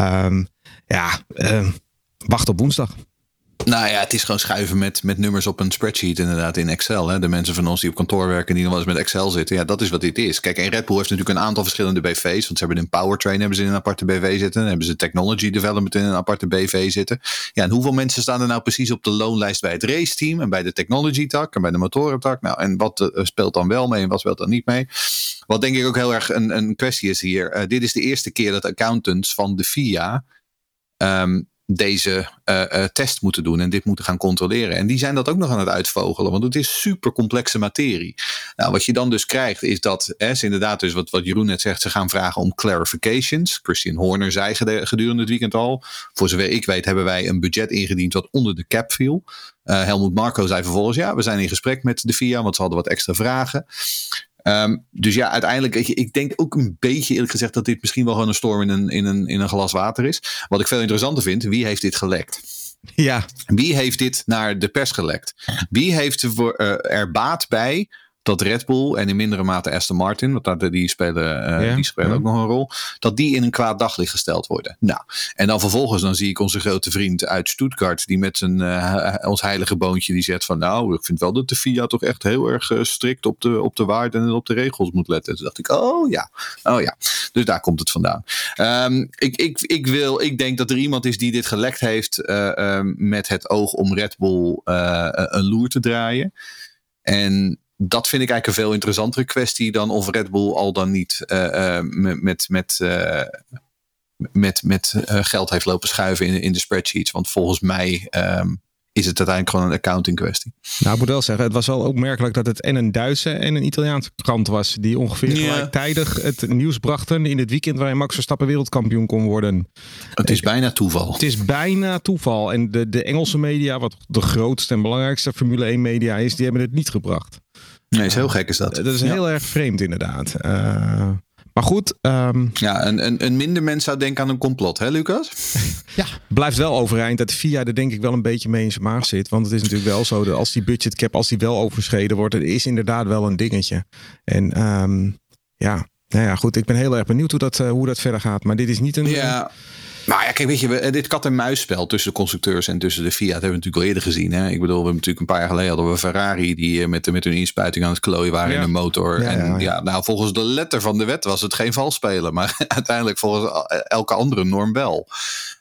Um, ja, uh, wacht op woensdag. Nou ja, het is gewoon schuiven met, met nummers op een spreadsheet inderdaad in Excel. Hè. De mensen van ons die op kantoor werken, die nog wel eens met Excel zitten. Ja, dat is wat dit is. Kijk, en Red Bull heeft natuurlijk een aantal verschillende BV's. Want ze hebben in Powertrain hebben ze in een aparte BV zitten. Dan hebben ze Technology Development in een aparte BV zitten. Ja, en hoeveel mensen staan er nou precies op de loonlijst bij het raceteam en bij de technology tak en bij de motorentak? Nou, en wat uh, speelt dan wel mee en wat speelt dan niet mee? Wat denk ik ook heel erg een, een kwestie is hier. Uh, dit is de eerste keer dat accountants van de FIA um, deze uh, uh, test moeten doen en dit moeten gaan controleren. En die zijn dat ook nog aan het uitvogelen, want het is super complexe materie. Nou, wat je dan dus krijgt, is dat hè, ze inderdaad, dus wat, wat Jeroen net zegt, ze gaan vragen om clarifications. Christian Horner zei gedurende het weekend al. Voor zover ik weet, hebben wij een budget ingediend wat onder de cap viel. Uh, Helmoet Marco zei vervolgens: ja, we zijn in gesprek met de FIA, want ze hadden wat extra vragen. Um, dus ja, uiteindelijk, ik, ik, denk ook een beetje eerlijk gezegd dat dit misschien wel gewoon een storm in een, in, een, in een glas water is. Wat ik veel interessanter vind, wie heeft dit gelekt? Ja. Wie heeft dit naar de pers gelekt? Wie heeft er, uh, er baat bij dat Red Bull en in mindere mate Aston Martin, want die spelen, uh, die spelen ook nog een rol, dat die in een kwaad daglicht gesteld worden. Nou, en dan vervolgens dan zie ik onze grote vriend uit Stuttgart, die met zijn, uh, ons heilige boontje, die zegt van nou, ik vind wel dat de FIA toch echt heel erg uh, strikt op de, op de waarden en op de regels moet letten. Toen dacht ik, oh ja, oh ja. Dus daar komt het vandaan. Um, ik, ik, ik, wil, ik denk dat er iemand is die dit gelekt heeft um, met het oog om Red Bull een loer te draaien. En dat vind ik eigenlijk een veel interessantere kwestie dan of Red Bull al dan niet uh, met, met, met, uh, met, met geld heeft lopen schuiven in, in de spreadsheets. Want volgens mij um, is het uiteindelijk gewoon een accounting kwestie. Nou, ik moet wel zeggen, het was wel opmerkelijk dat het en een Duitse en een Italiaanse krant was. Die ongeveer ja. gelijktijdig het nieuws brachten in het weekend waarin Max Verstappen wereldkampioen kon worden. Het is bijna toeval. Het is bijna toeval. En de, de Engelse media, wat de grootste en belangrijkste Formule 1 media is, die hebben het niet gebracht. Nee, is heel gek is dat. Dat is heel erg vreemd inderdaad. Uh, maar goed. Um, ja, een, een, een, minder mens zou denken aan een complot, hè Lucas? ja. Blijft wel overeind dat VIA er denk ik wel een beetje mee in zijn maag zit. Want het is natuurlijk wel zo dat als die budgetcap, als die wel overschreden wordt, het is inderdaad wel een dingetje. En um, ja, nou ja, goed. Ik ben heel erg benieuwd hoe dat, uh, hoe dat verder gaat. Maar dit is niet een... Ja. Maar ja, kijk, weet je, dit kat-en-muisspel tussen de constructeurs en tussen de Fiat hebben we natuurlijk al eerder gezien. Hè? Ik bedoel, we hebben natuurlijk een paar jaar geleden hadden we Ferrari die eh, met, met hun inspuiting aan het klooien waren in de motor. Ja, en ja, ja, nou, volgens de letter van de wet was het geen vals spelen. Maar uiteindelijk volgens elke andere norm wel.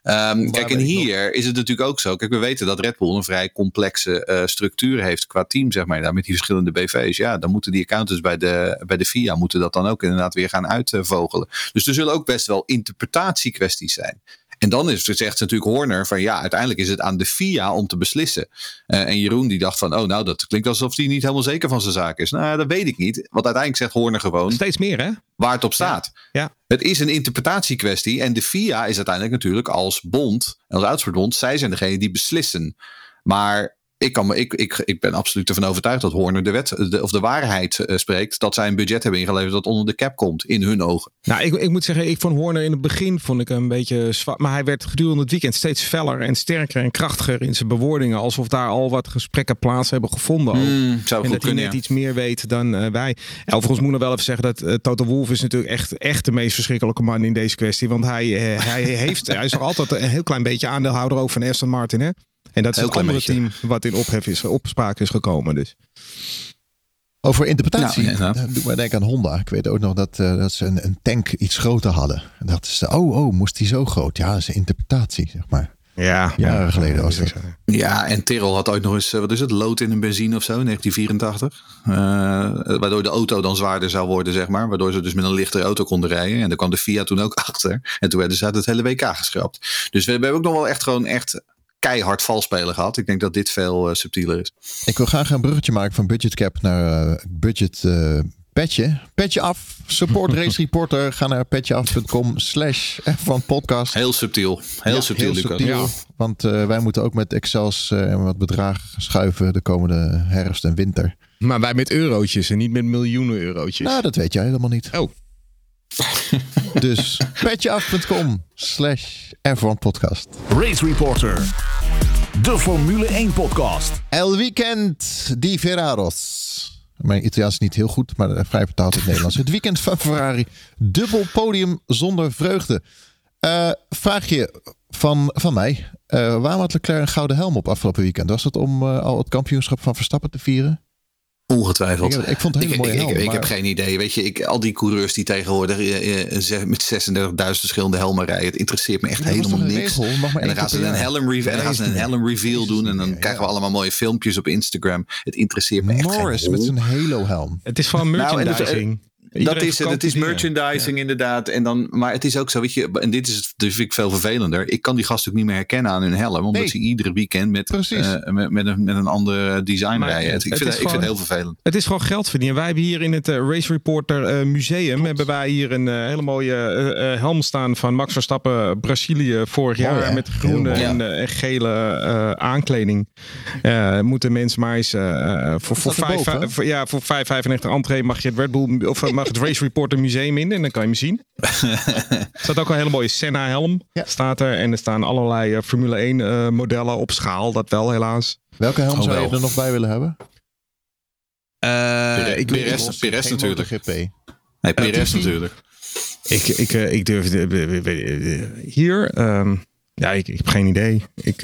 Um, kijk, en hier is het natuurlijk ook zo. Kijk, we weten dat Red Bull een vrij complexe uh, structuur heeft qua team, zeg maar. Daar, met die verschillende BV's. Ja, dan moeten die accountants bij de, bij de FIA moeten dat dan ook inderdaad weer gaan uitvogelen. Dus er zullen ook best wel interpretatiekwesties zijn. En dan is het, zegt natuurlijk Horner van ja, uiteindelijk is het aan de FIA om te beslissen. Uh, en Jeroen die dacht van, oh nou, dat klinkt alsof hij niet helemaal zeker van zijn zaak is. Nou, dat weet ik niet. Want uiteindelijk zegt Horner gewoon. Steeds meer, hè? Waar het op staat. Ja. ja. Het is een interpretatiekwestie. En de FIA is uiteindelijk natuurlijk als bond, als uitsportbond, zij zijn degene die beslissen. Maar ik, kan, ik, ik, ik ben absoluut ervan overtuigd dat Horner de, wet, de, of de waarheid uh, spreekt. Dat zij een budget hebben ingeleverd dat onder de cap komt, in hun ogen. Nou, ik, ik moet zeggen, ik vond Horner in het begin vond ik een beetje zwak. Maar hij werd gedurende het weekend steeds feller en sterker en krachtiger in zijn bewoordingen. Alsof daar al wat gesprekken plaats hebben gevonden. Mm, zou en dat hij net iets meer weet dan uh, wij. En overigens moet ik nog wel even zeggen dat uh, Toto Wolff is natuurlijk echt, echt de meest verschrikkelijke man in deze kwestie. Want hij, hij, heeft, hij is nog altijd een heel klein beetje aandeelhouder ook van Aston Martin. Hè? En dat is het andere team wat in ophef is, opspraak is gekomen. Dus. Over interpretatie. Nou, ja, Doe maar denken aan Honda. Ik weet ook nog dat, uh, dat ze een, een, tank iets groter hadden. En dat is, oh, oh, moest die zo groot? Ja, dat is een interpretatie, zeg maar. Ja, jaren ja, geleden was het. Ja, en Tyrrell had ooit nog eens, wat is het, lood in een benzine of zo, 1984. Uh, waardoor de auto dan zwaarder zou worden, zeg maar. Waardoor ze dus met een lichtere auto konden rijden. En daar kwam de Fiat toen ook achter. En toen werden ze uit het hele WK geschrapt. Dus we hebben ook nog wel echt gewoon echt keihard valspelen gehad. Ik denk dat dit veel uh, subtieler is. Ik wil graag een bruggetje maken van budget cap naar uh, budget uh, petje. Petje af. Support Race Reporter. Ga naar petjeaf.com slash van podcast. Heel subtiel. Heel ja, subtiel, heel subtiel ja. Want wij moeten ook met Excels en wat bedragen schuiven de komende herfst en winter. Maar wij met eurotjes en niet met miljoenen eurotjes. Nou, dat weet jij helemaal niet. Oh. Dus petjeaf.com slash F1 podcast. Race Reporter. De Formule 1 podcast. El weekend di Ferraros. Mijn Italiaans is niet heel goed, maar vrij vertaald in het Nederlands. Het weekend van Ferrari. Dubbel podium zonder vreugde. Uh, vraag je van, van mij. Uh, waarom had Leclerc een gouden helm op afgelopen weekend? Was dat om uh, al het kampioenschap van Verstappen te vieren? Ongetwijfeld. Ik, ik vond het een hele mooie helm. Ik, ik, ik, heb geen idee. Weet je, ik, al die coureurs die tegenwoordig uh, uh, met 36.000 verschillende helmen rijden. Het interesseert me echt helemaal niks. En dan gaan ze een helm, reveal, en dan gaan ze een helm reveal doen. En dan krijgen we allemaal mooie filmpjes op Instagram. Het interesseert me echt Morris met zijn Halo helm. Het is van merchandising. Dat is het. Het is merchandising inderdaad. En dan, maar het is ook zo, weet je, en dit is het, dus vind ik veel vervelender. Ik kan die gasten ook niet meer herkennen aan hun helm, omdat nee. ze iedere weekend met, uh, met, met, een, met een ander design maar rijden. Het, ik, vind, ik vind het heel vervelend. Het is gewoon geld verdienen. Wij hebben hier in het uh, Race Reporter uh, Museum Klopt. hebben wij hier een hele mooie helm staan van Max Verstappen Brazilië vorig jaar oh, ja. met groene en, en, gele aankleding. moeten mensen maar eens voor, voor, vijf, voor, ja, voor 5,95 entree mag je het Red Bull of mag het Race Reporter Museum in en dan kan je hem zien. er staat ook een hele mooie Senna helm. Ja. Staat er. En er staan allerlei uh, Formule 1 uh, modellen op schaal. Dat wel helaas. Welke helm oh, zou je er nog bij willen hebben? Uh, ik Perez, Perez natuurlijk. GP. Nee, Perez natuurlijk. Ik, ik, ik durf hier. Um, ja, ik, ik heb geen idee. Ik,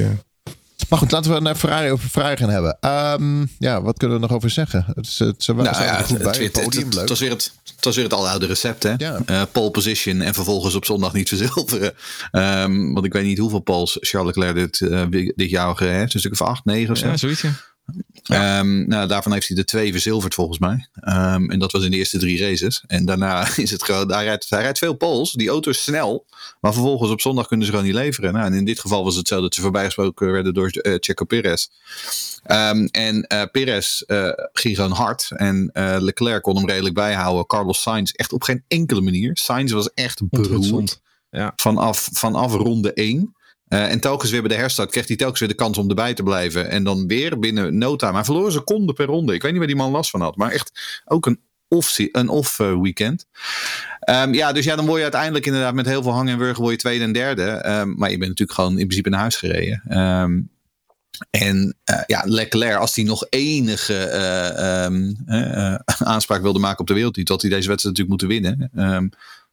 maar goed, laten we naar Ferrari over Ferrari gaan hebben. Um, ja, wat kunnen we nog over zeggen? Het, is, het, ze nou, ja, goed bij. Het, podium, het, het, was weer het, het was weer het aloude recept, hè? Ja. Uh, pole position en vervolgens op zondag niet verzilveren. Um, want ik weet niet hoeveel poles Charles Leclerc dit, uh, dit jaar heeft. Een stuk of acht, negen of zo. Ja, zoiets, ja. Ja. Um, nou, daarvan heeft hij er twee verzilverd volgens mij. Um, en dat was in de eerste drie races. En daarna is het gewoon, hij rijdt, hij rijdt veel pols. Die auto is snel. Maar vervolgens op zondag kunnen ze gewoon niet leveren. Nou, en in dit geval was het zo dat ze voorbijgesproken werden door uh, Checo Perez. Um, en uh, Perez uh, ging gewoon hard. En Leclerc kon hem redelijk bijhouden. Carlos Sainz echt op geen enkele manier. Sainz was echt beroerd. Ja. Vanaf, vanaf ronde 1. Uh, en telkens weer bij de herstart kreeg hij telkens weer de kans om erbij te blijven. En dan weer binnen no time. Hij verloor een seconde per ronde. Ik weet niet waar die man last van had. Maar echt ook een off, een off weekend. Um, ja, dus ja, dan word je uiteindelijk inderdaad met heel veel hangen en wurgen word je tweede en derde. Um, maar je bent natuurlijk gewoon in principe naar huis gereden. Um, en uh, ja, Leclerc, als hij nog enige uh, aanspraak wilde maken op de wereldtitel, had hij deze wedstrijd natuurlijk moeten winnen. Um,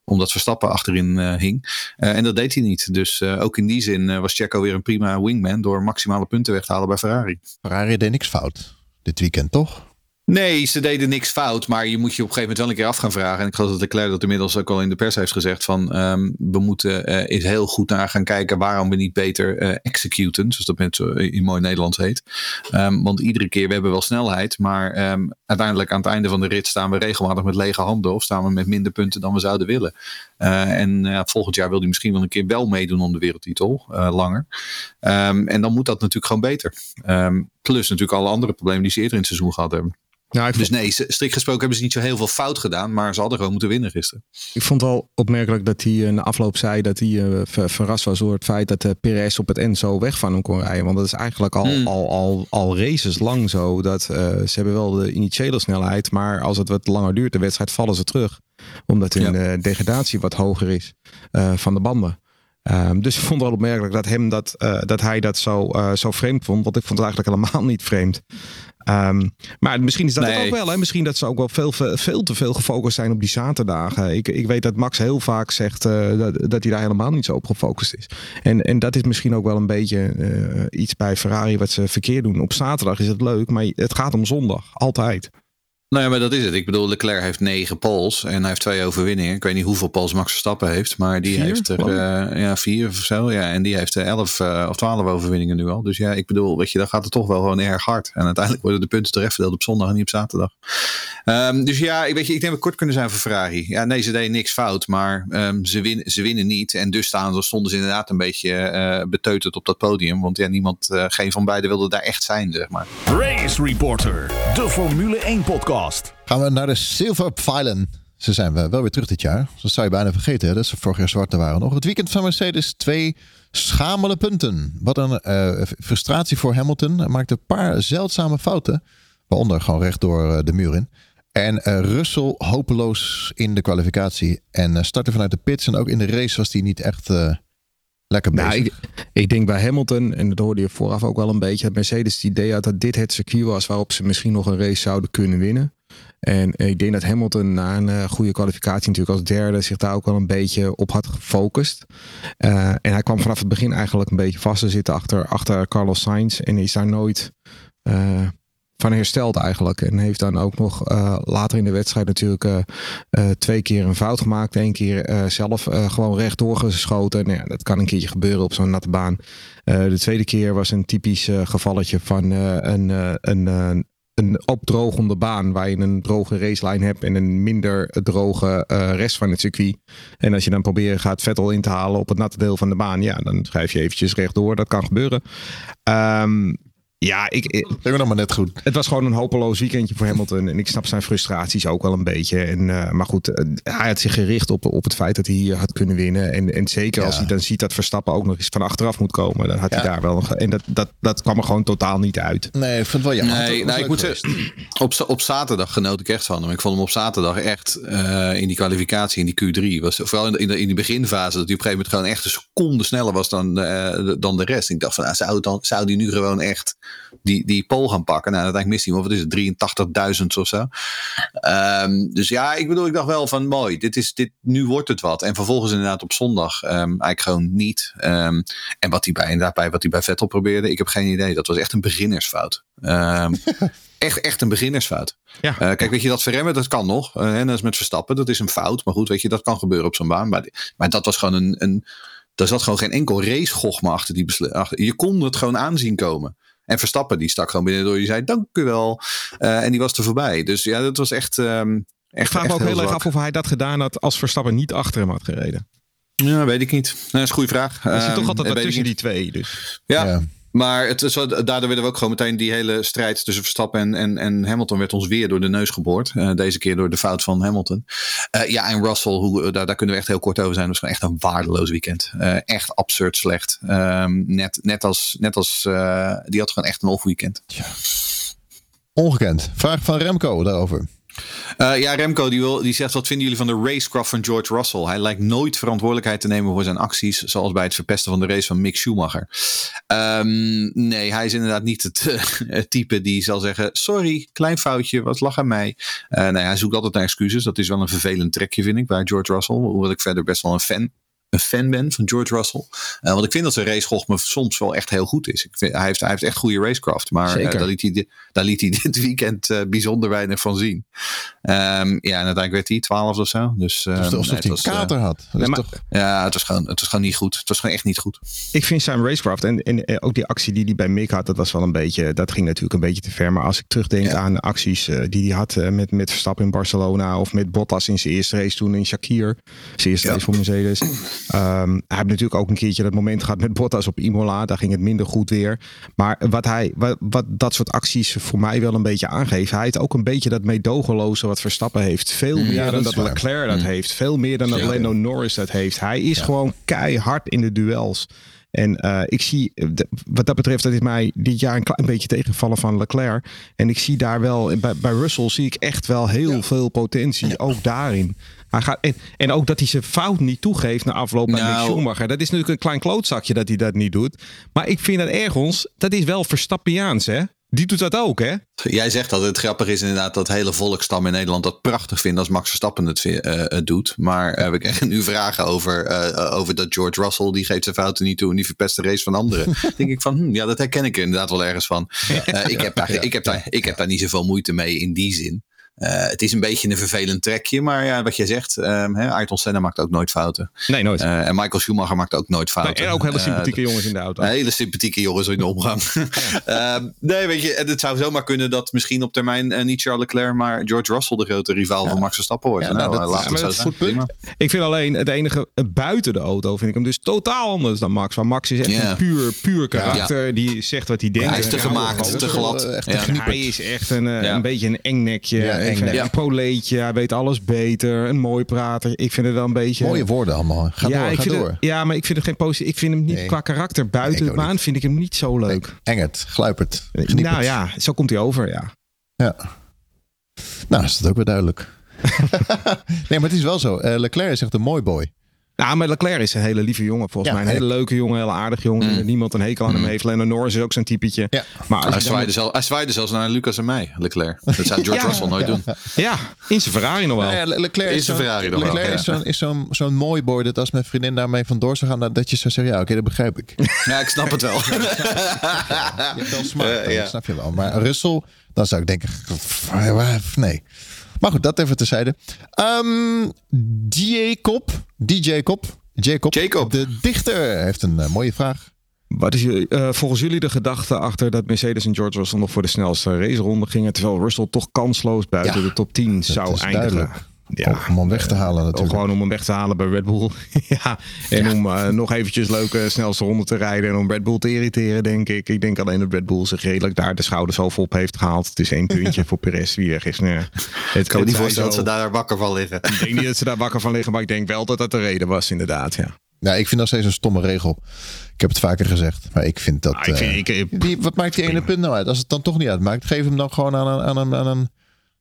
omdat Verstappen achterin uh, hing. Uh, en dat deed hij niet. Dus uh, ook in die zin was Checo weer een prima wingman door maximale punten weg te halen bij Ferrari. Ferrari deed niks fout dit weekend, toch? Nee, ze deden niks fout, maar je moet je op een gegeven moment wel een keer af gaan vragen. En ik geloof dat de Leclerc dat inmiddels ook al in de pers heeft gezegd van um, we moeten uh, eens heel goed naar gaan kijken waarom we niet beter uh, executen, zoals dat met in mooi Nederlands heet. Um, want iedere keer we hebben wel snelheid, maar um, uiteindelijk aan het einde van de rit staan we regelmatig met lege handen of staan we met minder punten dan we zouden willen. En volgend jaar wil hij misschien wel een keer wel meedoen om de wereldtitel, langer. en dan moet dat natuurlijk gewoon beter. plus natuurlijk alle andere problemen die ze eerder in het seizoen gehad hebben. Ja, dus nee, strikt gesproken hebben ze niet zo heel veel fout gedaan, maar ze hadden gewoon moeten winnen gisteren. Ik vond wel opmerkelijk dat hij in de afloop zei dat hij uh, verrast was door het feit dat de uh, Perez op het end zo weg van hem kon rijden. Want dat is eigenlijk al, hmm. al, al, al races lang zo. Dat uh, ze hebben wel de initiële snelheid, maar als het wat langer duurt, de wedstrijd, vallen ze terug. Omdat hun ja. degradatie wat hoger is van de banden. Um, dus ik vond het wel opmerkelijk dat, hem dat, uh, dat hij dat zo, uh, zo vreemd vond. Want ik vond het eigenlijk helemaal niet vreemd. Um, maar misschien is dat nee. ook wel. Hè? Misschien dat ze ook wel veel, veel te veel gefocust zijn op die zaterdagen. Ik, ik weet dat Max heel vaak zegt uh, dat, dat hij daar helemaal niet zo op gefocust is. En, en dat is misschien ook wel een beetje iets bij Ferrari wat ze verkeerd doen. Op zaterdag is het leuk, maar het gaat om zondag. Altijd. Nou ja, maar dat is het. Ik bedoel, Leclerc heeft negen poles en hij heeft twee overwinningen. Ik weet niet hoeveel poles Max Verstappen heeft, maar die heeft er uh, ja, vier of zo. Ja, en die heeft er elf uh, of twaalf overwinningen nu al. Dus ja, ik bedoel, weet je, dan gaat het toch wel gewoon erg hard. En uiteindelijk worden de punten terecht verdeeld op zondag en niet op zaterdag. Um, dus ja, ik weet je, ik denk dat we kort kunnen zijn voor Ferrari. Ja, nee, ze deden niks fout, maar um, ze, win, ze winnen niet. En dus staan, stonden ze inderdaad een beetje uh, beteuterd op dat podium. Want ja, niemand, geen van beiden wilde daar echt zijn, zeg maar. Race Reporter, de Formule 1 podcast. Gaan we naar de Silver Pylon. Ze zijn we wel weer terug dit jaar. Dat zou je bijna vergeten, hè? dat ze vorig jaar zwarte waren nog. Het weekend van Mercedes, twee schamele punten. Wat een uh, frustratie voor Hamilton. Hij maakte een paar zeldzame fouten. Waaronder gewoon recht door uh, de muur in. En uh, Russell hopeloos in de kwalificatie. En startte vanuit de pits. En ook in de race was hij niet echt lekker bezig. Nou, ik, ik, denk bij Hamilton, en dat hoorde je vooraf ook wel een beetje, dat Mercedes het idee had dat dit het circuit was waarop ze misschien nog een race zouden kunnen winnen. En ik denk dat Hamilton na een uh, goede kwalificatie natuurlijk als derde zich daar ook wel een beetje op had gefocust. Uh, en hij kwam vanaf het begin eigenlijk een beetje vast te zitten achter, achter Carlos Sainz. En is daar nooit uh, van hersteld eigenlijk. En heeft dan ook nog uh, later in de wedstrijd natuurlijk uh, uh, twee keer een fout gemaakt. Eén keer zelf gewoon rechtdoor geschoten. Nou ja, dat kan een keertje gebeuren op zo'n natte baan. de tweede keer was een typisch gevalletje van een, een, een opdrogende baan. Waar je een droge racelijn hebt en een minder droge rest van het circuit. En als je dan proberen gaat Vettel in te halen op het natte deel van de baan. Ja, dan schrijf je eventjes rechtdoor. Dat kan gebeuren. Um, ja, ik, ik ben nog maar net goed. Het was gewoon een hopeloos weekendje voor Hamilton. En ik snap zijn frustraties ook wel een beetje. En, uh, maar goed, uh, hij had zich gericht op, op het feit dat hij hier had kunnen winnen. En, en zeker als hij dan ziet dat Verstappen ook nog eens van achteraf moet komen. Dan had hij daar wel nog. En dat, dat, dat kwam er gewoon totaal niet uit. Nee, ik vind het wel jammer. Nee, nou, ik moet zeggen, op, op zaterdag genoot ik echt van hem. Ik vond hem op zaterdag echt uh, in die kwalificatie, in die Q3. Was, vooral in de, in de, in die beginfase, dat hij op een gegeven moment gewoon echt een seconde sneller was dan, dan de rest. Ik dacht van, nou, zou, dan, zou die nu gewoon echt die, die pol gaan pakken. Nou, uiteindelijk mist hij, wat is het, 83.000 of zo. Um, dus ja, ik bedoel, ik dacht wel van mooi, dit is, dit, nu wordt het wat. En vervolgens inderdaad op zondag um, eigenlijk gewoon niet. Um, en wat hij bij, inderdaad bij, wat hij bij Vettel probeerde, ik heb geen idee. Dat was echt een beginnersfout. echt, echt een beginnersfout. Ja. Uh, kijk, weet je, dat verremmen, dat kan nog. Uh, en dat is met Verstappen, dat is een fout. Maar goed, weet je, dat kan gebeuren op zo'n baan. Maar, maar dat was gewoon een... een daar zat gewoon geen enkel race achter die beslissing. Je kon het gewoon aanzien komen. En Verstappen die stak gewoon binnen door. Die zei dank u wel. Uh, en die was er voorbij. Dus ja, dat was echt... Um, echt ik vraag me ook heel erg af of hij dat gedaan had als Verstappen niet achter hem had gereden. Ja, weet ik niet. dat is een goede vraag. Er zit um, toch altijd wat tussen die twee. Dus. Ja, ja. Maar het, daardoor werden we ook gewoon meteen die hele strijd tussen Verstappen en, en, en Hamilton werd ons weer door de neus geboord. Uh, deze keer door de fout van Hamilton. Uh, ja, en Russell, hoe, uh, daar, kunnen we echt heel kort over zijn. Was gewoon echt een waardeloos weekend. echt absurd slecht. Um, net, net als, net als die had gewoon echt een off weekend. Ongekend. Vraag van Remco daarover. Uh, ja, Remco die, wil, die zegt: wat vinden jullie van de racecraft van George Russell? Hij lijkt nooit verantwoordelijkheid te nemen voor zijn acties, zoals bij het verpesten van de race van Mick Schumacher. Um, nee, hij is inderdaad niet het, het, type die zal zeggen: sorry, klein foutje, wat lag aan mij. Uh, nee, hij zoekt altijd naar excuses. Dat is wel een vervelend trekje, vind ik, bij George Russell. Hoewel ik verder best wel een fan een fan ben van George Russell. want ik vind dat zijn racegochtme soms wel echt heel goed is. Ik vind, hij, heeft, hij heeft echt goede racecraft. Maar daar, liet hij, daar liet hij dit weekend bijzonder weinig van zien. Um, ja, en uiteindelijk werd hij 12 of zo. Dus, uh, dus alsof hij een kater had. Nee, maar, toch... Ja, het was, gewoon, het was gewoon niet goed. Het was gewoon echt niet goed. Ik vind zijn racecraft en, en ook die actie die hij bij Mick had, dat was wel een beetje, dat ging natuurlijk een beetje te ver. Maar als ik terugdenk aan de acties uh, die hij had uh, met, met Verstappen in Barcelona of met Bottas in zijn eerste race toen in Shakir, zijn eerste race voor Mercedes. Um, hij heeft natuurlijk ook een keertje dat moment gehad met Bottas op Imola. Daar ging het minder goed weer. Maar wat hij, wat, wat dat soort acties voor mij wel een beetje aangeeft, hij heeft ook een beetje dat meedogenloze wat Verstappen heeft. Veel mm, meer dan dat, dat Leclerc dat mm. heeft. Veel meer dan dat Lando Norris dat heeft. Hij is gewoon keihard in de duels. En uh, ik zie, wat dat betreft, dat is mij dit jaar een klein beetje tegenvallen van Leclerc. En ik zie daar wel, bij, bij Russell zie ik echt wel heel veel potentie, ook daarin. Hij gaat, en, en ook dat hij zijn fout niet toegeeft na afloop bij nou, Schumacher. Dat is natuurlijk een klein klootzakje dat hij dat niet doet. Maar ik vind dat ergens, dat is wel Verstappiaans, hè? Die doet dat ook, hè? Jij zegt dat het grappig is inderdaad dat hele volkstam in Nederland dat prachtig vindt als Max Verstappen het, uh, doet. Maar uh, we krijgen nu vragen over, uh, over dat George Russell, die geeft zijn fouten niet toe en die verpest de race van anderen. denk ik van, hm, ja, dat herken ik er inderdaad wel ergens van. ik, heb daar, ik, heb daar, ik heb daar niet zoveel moeite mee in die zin. Uh, het is een beetje een vervelend trekje, maar ja, wat jij zegt, um, hè, Ayrton Senna maakt ook nooit fouten. Nee, nooit. Uh, en Michael Schumacher maakt ook nooit fouten. Nee, en ook hele sympathieke uh, jongens in de auto. Hele sympathieke jongens in de omgang. uh, nee, weet je, het zou zomaar kunnen dat misschien op termijn niet Charles Leclerc, maar George Russell de grote rivaal ja. van Max Verstappen wordt. Ja, nou, nou, dat, dat is goed punt. Ik vind alleen het enige buiten de auto vind ik hem dus totaal anders dan Max. Want Max is echt een puur, puur karakter. Die zegt wat hij denkt. Hij is te gemaakt, te glad. Hij is echt een, een beetje een Een proleet hij weet alles beter, een mooi prater. Ik vind het wel een beetje... Mooie woorden allemaal. Ga ja, door, ik ga vind door. Het, ja, maar ik vind het geen positief. Ik vind hem niet qua karakter. Buiten nee, de baan vind ik hem niet zo leuk. Nee, engert, gluipert, Nou ja, zo komt hij over, ja. Ja. Nou, is dat ook weer duidelijk. nee, maar het is wel zo. Uh, Leclerc is echt een mooi boy. Nou, maar Leclerc is een hele lieve jongen volgens mij. Een hele leuke jongen, een hele aardig jongen. Mm. Niemand een hekel aan hem mm. heeft. Lennon Norris is ook zo'n typetje. Ja. Maar hij, zwaaide zelf, hij zwaaide zelfs naar Lucas en mij, Leclerc. Dat zou George Russell nooit doen. Ja, in zijn Ferrari nog wel. Nou ja, Leclerc is, zijn Ferrari nog Leclerc wel. is zo'n zo'n mooi boy dat als mijn vriendin daarmee vandoor zou gaan, dat je zou zeggen, ja oké, dat begrijp ik. Ja, ik snap het wel. je wel smart, uh, snap je wel. Maar Russell, dan zou ik denken, nee. Maar goed, dat even terzijde. Um, DJ Kop, DJ Kop, Jacob, Jacob. de dichter, heeft een uh, mooie vraag. Wat is uh, volgens jullie de gedachte achter dat Mercedes en George Russell nog voor de snelste raceronde gingen, terwijl Russell toch kansloos buiten ja, de top 10 zou eindigen? Duidelijk. Ja, om hem weg te halen natuurlijk. Gewoon om hem weg te halen bij Red Bull. ja, en om uh, nog eventjes leuke snelste ronde te rijden. En om Red Bull te irriteren, denk ik. Ik denk alleen dat Red Bull zich redelijk daar de schouders over op heeft gehaald. Het is één puntje voor Perez wie weg is. Nee, het kan me niet voorstellen dat ze daar wakker van liggen. Ik denk niet dat ze daar wakker van liggen. Maar ik denk wel dat dat de reden was, inderdaad. Ja. Ja, ik vind dat steeds een stomme regel. Ik heb het vaker gezegd. Maar ik vind dat... Ah, ik vind, ik, die, wat maakt die ene punt nou uit? Als het dan toch niet uitmaakt, geef hem dan gewoon aan aan een, aan een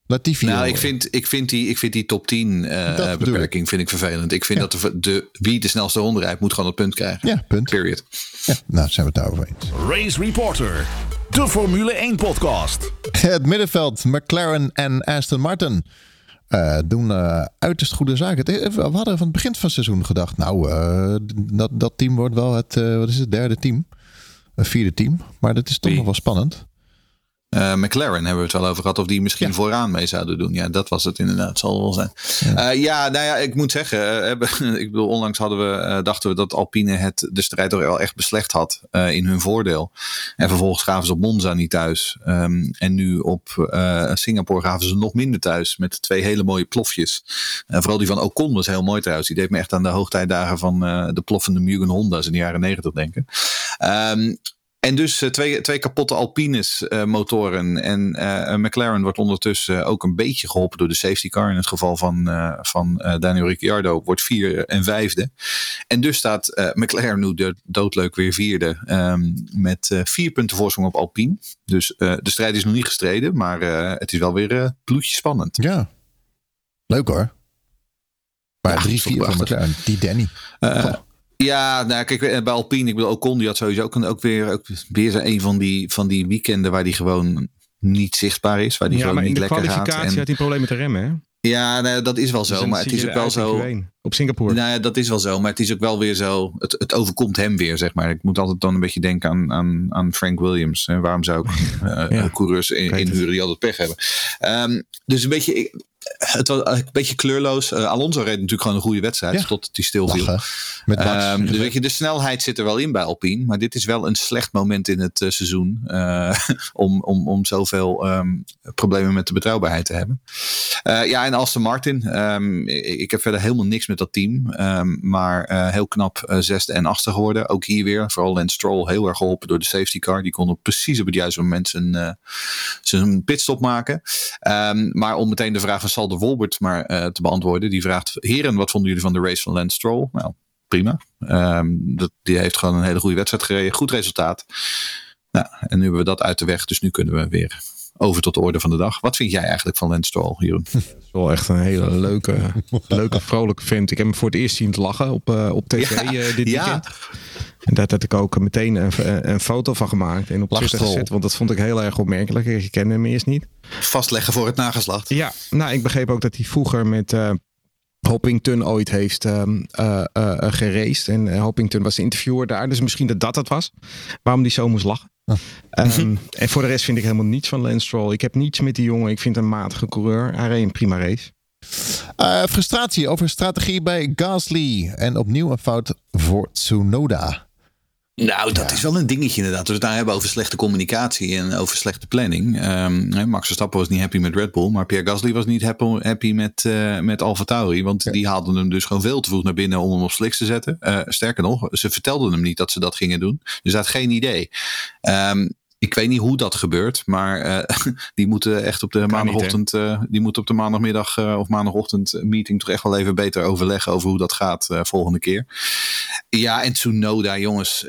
Latifi. Nou, ik vind, ik, vind die, ik vind die top 10 uh, eh, beperking vind ik vervelend. Ik vind dat de, de, wie de snelste ronde rijdt, moet gewoon het punt krijgen. Ja, punt. Period. Ja, nou, zijn we het daarover eens. Race Reporter, de Formule 1 podcast. Het middenveld, McLaren en Aston Martin. Uh, doen uh, uiterst goede zaken. We hadden van het begin van het seizoen gedacht, nou, uh, dat, dat team wordt wel het, wat is het, derde team. Een vierde team. Maar dat is toch nog wel spannend. Uh, McLaren hebben we het wel over gehad. Of die misschien vooraan mee zouden doen. Ja, dat was het inderdaad. Zal wel zijn. Ja, uh, ja nou ja, ik moet zeggen. Uh, ik bedoel, onlangs hadden we, dachten we dat Alpine het de strijd toch wel echt beslecht had. in hun voordeel. En vervolgens gaven ze op Monza niet thuis. Um, en nu op Singapore gaven ze nog minder thuis. Met twee hele mooie plofjes. vooral die van Ocon was heel mooi trouwens. Die deed me echt aan de hoogtijdagen van de ploffende Mugen Honda's in de jaren negentig denken. Um, en dus uh, twee, twee kapotte Alpines uh, motoren. En uh, McLaren wordt ondertussen ook een beetje geholpen door de safety car. In het geval van, van Daniel Ricciardo wordt vierde en vijfde. En dus staat McLaren nu doodleuk weer vierde. Um, met vier punten voorsprong op Alpine. Dus de strijd is nog niet gestreden. Maar het is wel weer bloedje spannend. Ja, leuk hoor. Maar 3-4 van McLaren. Die Danny. Ja, nou kijk, eh, bij Alpine, ik bedoel, Ocon die had sowieso ook, ook weer, ook weer een van die, van die weekenden waar die gewoon niet zichtbaar is. Waar die ja, gewoon niet lekker gaat. Ja, maar in de kwalificatie had hij een probleem met de remmen, hè? Ja, nou, dat is wel zo. Dus maar het is ook wel zo. op Singapore. Nou ja, dat is wel zo. Maar het is ook wel weer zo. Het, het overkomt hem weer, zeg maar. Ik moet altijd dan een beetje denken aan, aan, aan Frank Williams. En waarom zou ik uh, coureurs in, inhuren die altijd pech hebben? Um, dus een beetje het was een beetje kleurloos. Uh, Alonso reed natuurlijk gewoon een goede wedstrijd. Ja. Tot hij stil viel. Met um, dus weet je, de snelheid zit er wel in bij Alpine. Maar dit is wel een slecht moment in het uh, seizoen. Uh, om, om, om zoveel um, problemen met de betrouwbaarheid te hebben. ja, en Aston Martin. Um, ik heb verder helemaal niks met dat team. maar heel knap zesde en achtste geworden. Ook hier weer. Vooral Lance Stroll heel erg geholpen door de safety car. Die kon precies op het juiste moment zijn, zijn pitstop maken. maar om meteen de vraag van Sal de Wolbert maar uh, te beantwoorden. Die vraagt: Heren, wat vonden jullie van de race van Lance Stroll? Nou, prima. Um, dat, die heeft gewoon een hele goede wedstrijd gereden. Goed resultaat. Nou, en nu hebben we dat uit de weg. Dus nu kunnen we weer over tot de orde van de dag. Wat vind jij eigenlijk van Lance Stroll, Jeroen? wel echt een hele leuke, leuke vrolijke vent. Ik heb hem voor het eerst zien lachen op, uh, op tv ja, uh, dit ja. weekend. En daar had ik ook meteen een, een foto van gemaakt en op Twitter gezet. Want dat vond ik heel erg opmerkelijk. Ik kende hem eerst niet. Vastleggen voor het nageslacht. Ja, nou ik begreep ook dat hij vroeger met... Hoppington ooit heeft uh, uh, geraced. En Hoppington was de interviewer daar. Dus misschien dat dat het was. Waarom die zo moest lachen. Ah. Um, en voor de rest vind ik helemaal niets van Lance Stroll. Ik heb niets met die jongen. Ik vind een matige coureur. Hij reed een prima race. Uh, frustratie over strategie bij Gasly. En opnieuw een fout voor Tsunoda. Nou, dat is wel een dingetje inderdaad. Dus we het hebben over slechte communicatie en over slechte planning. Um, Max Verstappen was niet happy met Red Bull, maar Pierre Gasly was niet happy, met, uh, met Alfa Tauri. Want die haalden hem dus gewoon veel te vroeg naar binnen om hem op slicks te zetten. Uh, sterker nog, ze vertelden hem niet dat ze dat gingen doen. Dus hij had geen idee. Um, ik weet niet hoe dat gebeurt, maar uh, die moeten echt op de maandagochtend, uh, die moeten op de maandagmiddag uh, of maandagochtend meeting toch echt wel even beter overleggen over hoe dat gaat volgende keer. Ja, en Tsunoda, jongens.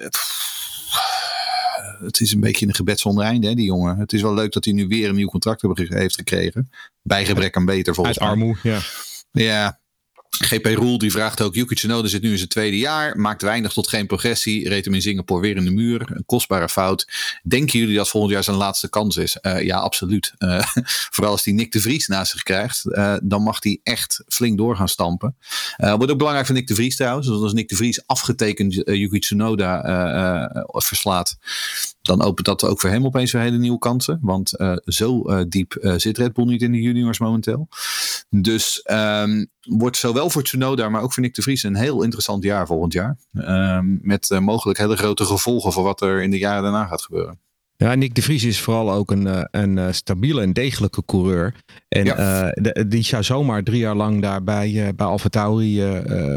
Het is een beetje een gebed zonder einde, hè, die jongen. Het is wel leuk dat hij nu weer een nieuw contract heeft gekregen. Bij gebrek aan beter, volgens Uit mij. ja. Ja, GP Roel die vraagt ook, Yuki Tsunoda zit nu in zijn tweede jaar, maakt weinig tot geen progressie, reed hem in Singapore weer in de muur, een kostbare fout. Denken jullie dat volgend jaar zijn laatste kans is? Uh, ja, absoluut. Uh, vooral als hij Nick de Vries naast zich krijgt, uh, dan mag hij echt flink door gaan stampen. wordt ook belangrijk voor Nick de Vries trouwens, want als Nick de Vries afgetekend Yuki Tsunoda verslaat, dan opent dat ook voor hem opeens weer hele nieuwe kansen. Want zo diep zit Red Bull niet in de juniors momenteel. Dus um, wordt zowel voor Tsunoda, maar ook voor Nick de Vries een heel interessant jaar volgend jaar. Um, met mogelijk hele grote gevolgen voor wat er in de jaren daarna gaat gebeuren. Ja, Nick de Vries is vooral ook een, eh, een, een stabiele en degelijke coureur. En ja. uh, die zou zomaar drie jaar lang daar bij, uh, bij Alfa Tauri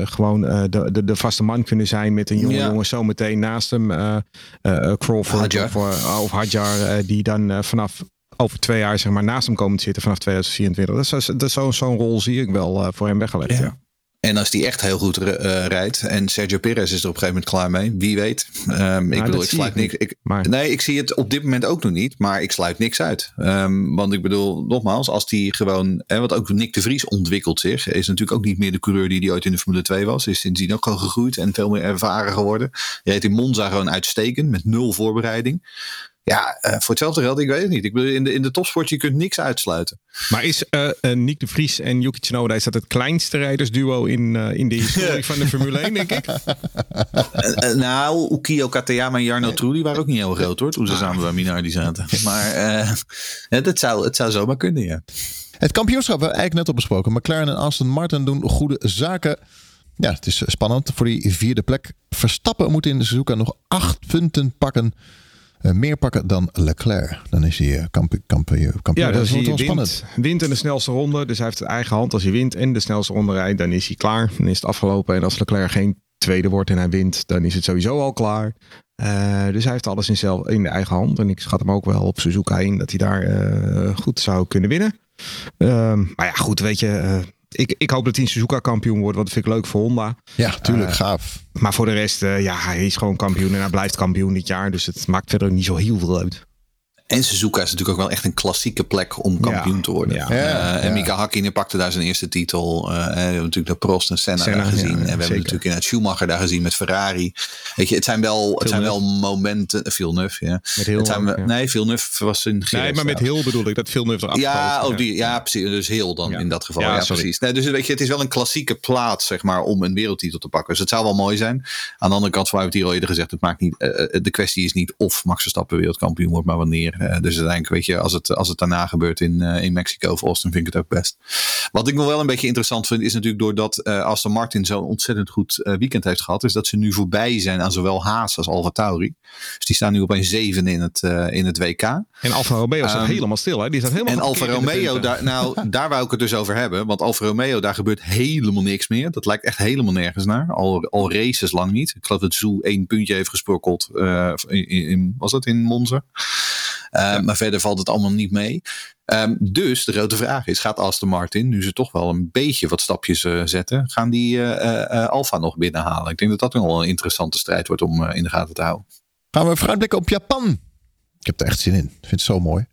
gewoon de, de, de, vaste man kunnen zijn met een jonge ja. jongen zometeen naast hem. Crawford Hadjar. of, of Hadjar, die dan vanaf over twee jaar zeg maar, naast hem komen te zitten vanaf 2024. Dat is, dat is zo'n zo'n rol zie ik wel voor hem weggelegd. Ja. En als die echt heel goed uh, rijdt. En Sergio Perez is er op een gegeven moment klaar mee. Wie weet. Um, ik bedoel, ik sluit niks. Ik, Nee, ik zie het op dit moment ook nog niet. Maar ik sluit niks uit. Um, want ik bedoel, nogmaals, als die gewoon. Hè, wat ook Nick de Vries ontwikkelt zich. Is natuurlijk ook niet meer de coureur die hij ooit in de Formule 2 was. Is sindsdien ook gewoon gegroeid en veel meer ervaren geworden. Hij reed in Monza gewoon uitstekend. Met nul voorbereiding. Ja, uh, voor hetzelfde geld, ik weet het niet. Ik bedoel, in de, in de topsport, je kunt niks uitsluiten. Maar is uh, uh, Nick de Vries en Yuki Tsunoda, is dat het kleinste rijdersduo in, in de historie van de Formule 1, denk ik? nou, Ukio Katayama en Jarno Trulli waren ook niet heel groot hoor, toen ze samen bij Minardi zaten. Maar het, zou, het zou zomaar kunnen, ja. Het kampioenschap, we eigenlijk net al besproken. McLaren en Aston Martin doen goede zaken. Ja, het is spannend voor die vierde plek. Verstappen moet in de Suzuka nog acht punten pakken meer pakken dan Leclerc. Dan is hij uh, kampioen. Kamp, ja, dat is hij wint, wint in de snelste ronde. Dus hij heeft het eigen hand. Als hij wint en de snelste ronde rijdt, dan is hij klaar. Dan is het afgelopen. En als Leclerc geen tweede wordt en hij wint, dan is het sowieso al klaar. Uh, dus hij heeft alles in, zelf, in de eigen hand. En ik schat hem ook wel op Suzuka in dat hij daar goed zou kunnen winnen. Ehm, maar ja, goed, weet je ik, ik hoop dat hij een Suzuka kampioen wordt, want dat vind ik leuk voor Honda. Ja, tuurlijk, uh, gaaf. Maar voor de rest, uh, ja, hij is gewoon kampioen en hij blijft kampioen dit jaar. Dus het maakt verder niet zo heel veel uit. En Suzuka is natuurlijk ook wel echt een klassieke plek om kampioen te worden. Ja. Uh, en Mika Hakkinen pakte daar zijn eerste titel. Uh, we hebben natuurlijk de Prost en Senna, daar gezien. en we hebben natuurlijk in het Schumacher daar gezien met Ferrari. Weet je, het zijn wel, het zijn wel momenten. Villeneuve, ja. Met heel het zijn, ja. Nee, Villeneuve was een Nee, maar met heel bedoel ik dat Villeneuve eraf ja, oh, die, ja, precies. Dus heel dan in dat geval. Ja, precies. Nee, dus weet je, het is wel een klassieke plaats, zeg maar, om een wereldtitel te pakken. Dus het zou wel mooi zijn. Aan de andere kant, we hebben het hier al eerder gezegd, het maakt niet, uh, de kwestie is niet of Max Verstappen wereldkampioen wordt, maar wanneer. Uh, dus uiteindelijk, weet je, als het, als het daarna gebeurt in, uh, in Mexico of Austin, vind ik het ook best. Wat ik nog wel een beetje interessant vind, is natuurlijk doordat uh, Aston Martin zo'n ontzettend goed weekend heeft gehad, is dat ze nu voorbij zijn aan zowel Haas als Alfa Tauri. Dus die staan nu op een zeven in het, in het WK. En Alfa Romeo staat um, helemaal stil, hè? Die staat helemaal en Alfa Romeo, daar, nou, daar wou ik het dus over hebben. Want Alfa Romeo, daar gebeurt helemaal niks meer. Dat lijkt echt helemaal nergens naar. Al, al races lang niet. Ik geloof dat Zoe één puntje heeft gesprokkeld. Uh, in, in, was dat in Monza? Uh, Maar verder valt het allemaal niet mee. Um, dus de grote vraag is, gaat Aston Martin, nu ze toch wel een beetje wat stapjes uh, zetten, gaan die uh, Alfa nog binnenhalen? Ik denk dat dat nog wel een interessante strijd wordt om in de gaten te houden. Gaan we vooruitblikken op Japan? Ik heb er echt zin in. Ik vind het zo mooi.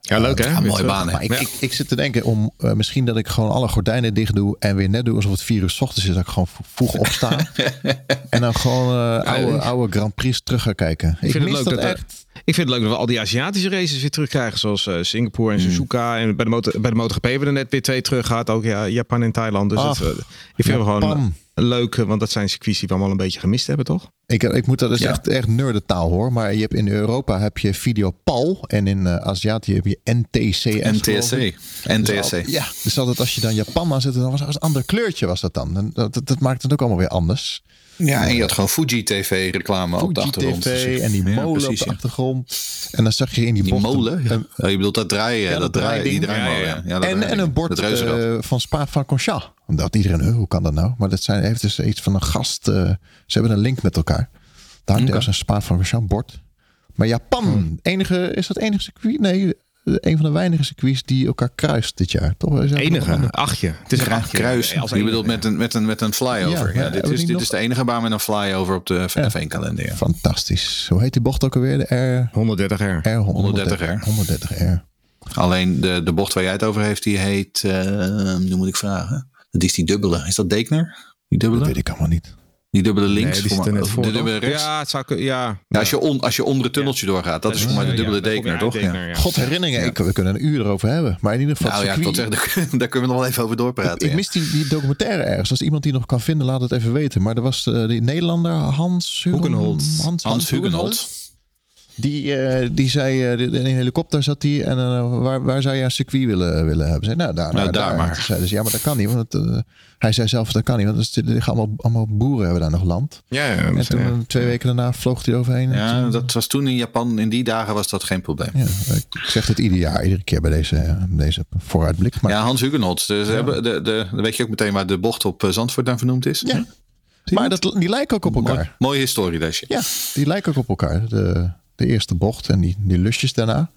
Ja, leuk hè? Ja, mooie baan. Maar ik, ik, ik, zit te denken om uh, misschien dat ik gewoon alle gordijnen dicht doe en weer net doe alsof het vier uur s ochtends is. Dat ik gewoon vroeg opsta. en dan gewoon uh, oude, oude Grand Prix terug ga kijken. Ik, ik vind het leuk dat, echt. Ik vind het leuk dat we al die Aziatische races weer terugkrijgen. Zoals uh, Singapore en Suzuka. Mm. En bij de, motor, bij de MotoGP hebben we er net weer twee terug gehad. Ook ja, Japan en Thailand. Dus Ach, dat, ik vind Japan. gewoon leuk, want dat zijn circuits die we allemaal een beetje gemist hebben, toch? Ik, ik moet dat is ja. echt, echt nerdentaal hoor. Maar je hebt in Europa heb je Video PAL en in uh, Aziatië heb je NTCS. NTSC. NTSC. Dus ja, dus altijd als je dan Japan aan zet, dan was het een ander kleurtje was dat dan. Dat, dat, dat maakt het ook allemaal weer anders. Ja, en je had gewoon Fuji TV reclame Fuji op de achtergrond. TV en die molen ja, precies, op de achtergrond. En dan zag je in die, die molen. Ja. Oh, je bedoelt dat draaien, ja, dat, dat draaien, die. Ja, ja. en, en een bord uh, van Spa van Conchat. Omdat iedereen, hoe kan dat nou? Maar dat zijn heeft dus iets van een gast. Uh, ze hebben een link met elkaar. Daar hangt okay. een Spa van Conchat bord. Maar Japan, hmm. enige, is dat enige circuit? Nee, een van de weinige circuits die elkaar kruist dit jaar. Toch? Enige, achtje. Het is een achtje. Kruis. Ja, je bedoelt met een, met een, met een flyover. Ja, ja dit, is, dit nog... is de enige baan met een flyover op de F1-kalender. Ja. Fantastisch. Hoe heet die bocht ook alweer? De R... 130R. R 130R. 130R. Alleen de, de bocht waar jij het over heeft, die heet, uh, nu moet ik vragen. Dat is die dubbele. Is dat Dekner? Die dubbele? Dat weet ik allemaal niet. Die dubbele links. Nee, die voor net voor, de dubbele rechts. Ja, het zou, ja, ja, als, je on, als je onder het tunneltje ja. doorgaat. Dat, dat is voor mij de dubbele dekener, toch? Dekener, God herinneringen. Ik, we kunnen een uur erover hebben. Maar in ieder geval. Nou ja, ik zeggen, daar, daar, kunnen we nog wel even over doorpraten. Ik, ik mis die, die, documentaire ergens. Als iemand die nog kan vinden, laat het even weten. Maar er was uh, die Nederlander Hans Hugenholt. Hans, Hans, Hans Hugenholt. Die, uh, die zei, uh, in een helikopter zat hij en uh, waar, waar zou je een circuit willen, willen hebben? Zei, nou, daar, nou, daar, daar maar. Zei, dus, ja, maar dat kan niet. Want het, hij zei zelf, dat kan niet. Want er liggen allemaal, allemaal boeren hebben daar nog land. Ja, ja en toen ja. twee weken daarna vloog hij overheen. Ja, toen, dat was toen in Japan. In die dagen was dat geen probleem. Ja, ik zeg het ieder jaar, iedere keer bij deze, deze vooruitblik. Maar, ja, Hans Hugenholz. Dus ja. hebben de, de, dan weet je ook meteen waar de bocht op Zandvoort dan vernoemd is. Ja. Maar dat, die lijken ook op elkaar. Mooi, mooi historielesje. Ja, die lijken ook op elkaar. De, de eerste bocht en die, die lusjes daarna.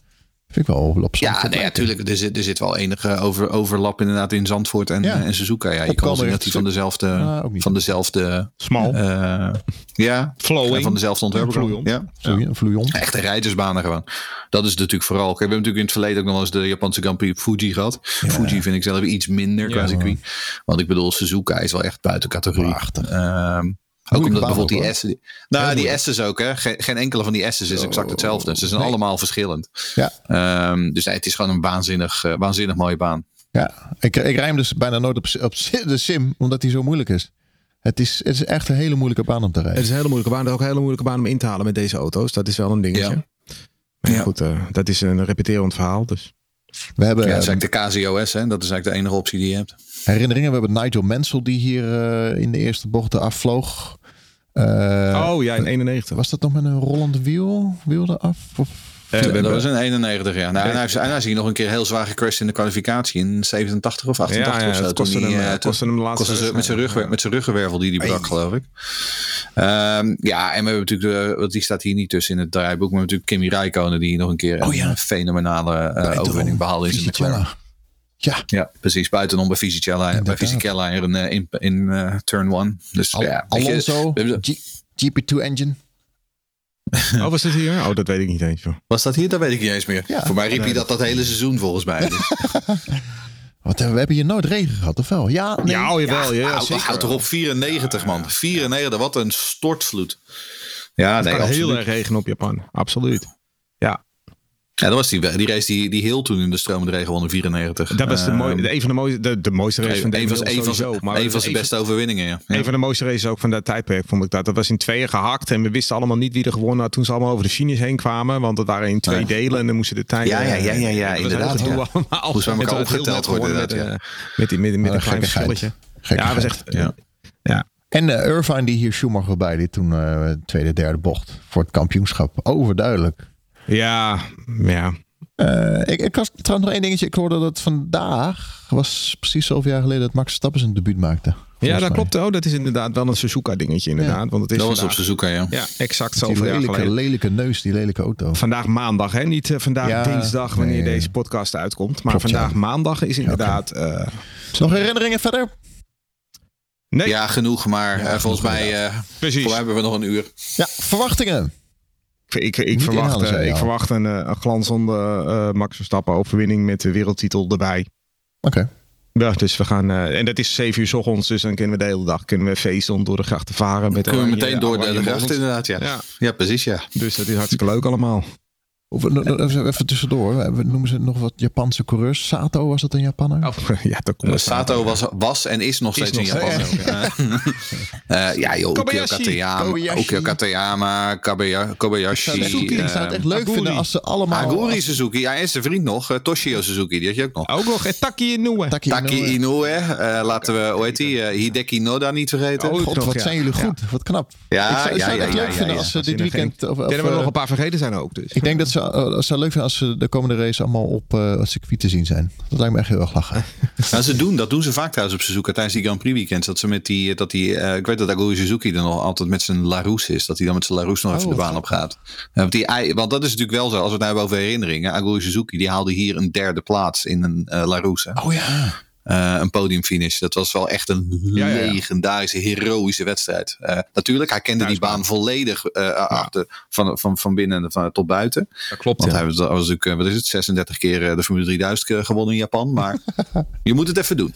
Vind ik wel op Ja, nee, natuurlijk. Er zit, er zit wel enige over, overlap inderdaad in Zandvoort en, ja. en Suzuka. Ja, je kan zien dat die van dezelfde, uh, van dezelfde smal, uh, ja, flowing, van dezelfde ontwerper. Ja, ja. Fluon. Echte rijdersbanen gewoon. Dat is natuurlijk vooral. Kijk, we hebben natuurlijk in het verleden ook nog eens de Japanse Grand Prix Fuji gehad. Ja. Fuji vind ik zelf iets minder qua circuit. Want ik bedoel, Suzuka is wel echt buiten categorie. Um, ook omdat bijvoorbeeld die S's. Nou, die S's ook, hè? Geen, geen, enkele van die S's is exact hetzelfde. Ze zijn nee. allemaal verschillend. Ja. Um, dus nee, het is gewoon een waanzinnig, uh, waanzinnig mooie baan. Ja, ik, ik rijm dus bijna nooit op, op de sim, omdat die zo moeilijk is. Het is, het is echt een hele moeilijke baan om te rijden. Het is een hele moeilijke baan. Het is ook een hele moeilijke baan om in te halen met deze auto's. Dat is wel een dingetje. Ja. Maar ja. goed, uh, dat is een repeterend verhaal. Dus. We hebben, ja, dat is eigenlijk de KZOS, hè? dat is eigenlijk de enige optie die je hebt. Herinneringen, we hebben Nigel Mansell die hier uh, in de eerste bocht afvloog. Uh, oh ja, in 91. Was dat nog met een rollend wiel? Wiel eraf? Of? Uh, dat was in 91, ja. Nou, en hij, hij is hier nog een keer heel zwaar gecrashed in de kwalificatie in 87 of 88 ja, ja, of zo. Kostte hem, uh, kostte hem de laatste kostte met zijn rug, met zijn ruggenwervel die hij brak, geloof ik. Um, ja, en we hebben natuurlijk, de, die staat hier niet tussen in het draaiboek, maar natuurlijk Kimi Räikkönen die nog een keer oh, een fenomenale uh, overwinning behaalde in zijn McLaren. Ja. ja, precies. Buitenom bij Fisichella, bij Fisichella in, in, in uh, turn one. Dus Al ja, Alonso, GP2 engine. Oh, was het hier? Oh, dat weet ik niet eens. Joh. Was dat hier? Dat weet ik niet eens meer. Voor mij riep hij dat dat hele seizoen volgens mij. Dus. Wat, we hebben hier nooit regen gehad, of wel? Ja, nee. ja, oh, jawel. Ja, ja, houd, toch op 94 man. 94, wat een stortvloed. Ja, Het nee, kan heel erg regenen op Japan. Absoluut. Ja, dat was die, die race die, die heel toen in de stromende regen won in 94. dat was de Ehm, mooie, een van de mooiste, de, de mooiste race van van, een van, sowieso. Maar een van zijn beste overwinningen, ja. ja. Een van de mooiste races ook van dat tijdperk vond ik dat. Dat was in tweeën gehakt en we wisten allemaal niet wie er gewonnen had toen ze allemaal over de finish heen kwamen. Want het waren in twee delen en dan moesten de tijden... Ja, ja, ja, ja, ja, inderdaad, gedoe ja. allemaal. Moest elkaar opgeteld worden, Met, eh, met, die- met, met Oh, een klein verschilletje. Ja, dat was echt... Ja. ja. En eh, Irvine die hier Schumacher bij die toen eh, tweede, derde bocht voor het kampioenschap. Overduidelijk. Ja, ja. Eh, ik, ik was trouwens nog één dingetje. Ik hoorde dat vandaag was precies zoveel jaar geleden dat Max Verstappen zijn debuut maakte. Ja, Volgens dat mij. klopt. Oh, dat is inderdaad wel een Suzuka-dingetje, inderdaad. Want het is Dat was op Suzuka, ja. Ja, exact Die zoveel jaar lelijke, lelijke neus, die lelijke auto. Vandaag maandag, hè? Niet eh, vandaag Ja, dinsdag wanneer nee. deze podcast uitkomt. Maar Klopt, ja. vandaag maandag is inderdaad... eh, Nog herinneringen verder? nee, Ja, genoeg, maar Ja, volgens genoeg mij eh, precies. voor mij hebben we nog een uur. Ja, verwachtingen. Ik, ik, verwacht, inhalen, eh, ik verwacht een, eh, een glanzende eh, Max Verstappen overwinning met de wereldtitel erbij. Oké. Ja, dus we gaan, eh, en dat is 7 uur 's ochtends, dus dan kunnen we de hele dag kunnen we feesten om door de grachten varen. Met Kunnen we meteen door de, de gracht inderdaad, ja. Ja. ja. precies, ja. Dus dat is hartstikke leuk allemaal. Of, no- no- even even tussendoor. We noemen ze nog wat Japanse coureurs. Sato, was dat een Japanner? Oh, ja, dat komt Eh, Sato was, was en is nog Is steeds in nog Japan. Eh, ja, joh, Ukyo Kobayashi. Katayama, Kobayashi. Ukyo Katayama, Kobayashi. Suzuki die eh, zou het echt leuk Aguri. vinden als ze allemaal... Aguri als- Suzuki, ja, en zijn vriend nog, eh, Toshio Suzuki, die had je ook nog. Ook nog, en Taki Inoue. Taki Taki Inoue. Inoue, laten we, hoe heet die, Hideki Noda niet vergeten. Oh, God, wat ja. zijn jullie Ja. goed. Wat knap. Ja, ik zou, ik ja, zou het ja, echt ja, leuk ja, vinden ja. als ze dit weekend... Of, Ik dat we nog een paar vergeten zijn ook. Dus. Ik denk dat ze, eh, het zou leuk vinden als ze de komende race allemaal op eh, het circuit te zien zijn. Dat lijkt me echt heel erg lachen. Nou, ze doen, dat doen ze vaak trouwens op Suzuka tijdens die Grand Prix weekends. Dat ze met die, dat die eh, ik weet dat Aguri Suzuki er nog altijd met zijn Larousse is. Dat hij dan met zijn Larousse nog even Oh, de baan op gaat. Eh, want, die, want dat is natuurlijk wel zo, als we het nou hebben over herinneringen. Aguri Suzuki die haalde hier een derde plaats in een eh Larousse. Oh ja. Eh, een podiumfinish. Dat was wel echt een Ja, ja, ja. legendarische, heroïsche wedstrijd. Eh, natuurlijk, hij kende die baan volledig eh, achter, van, van, van binnen van, tot buiten. Dat klopt, Want hij was, was natuurlijk, wat is het, 36 keer de Formule 3000 keer gewonnen in Japan. Maar je moet het even doen.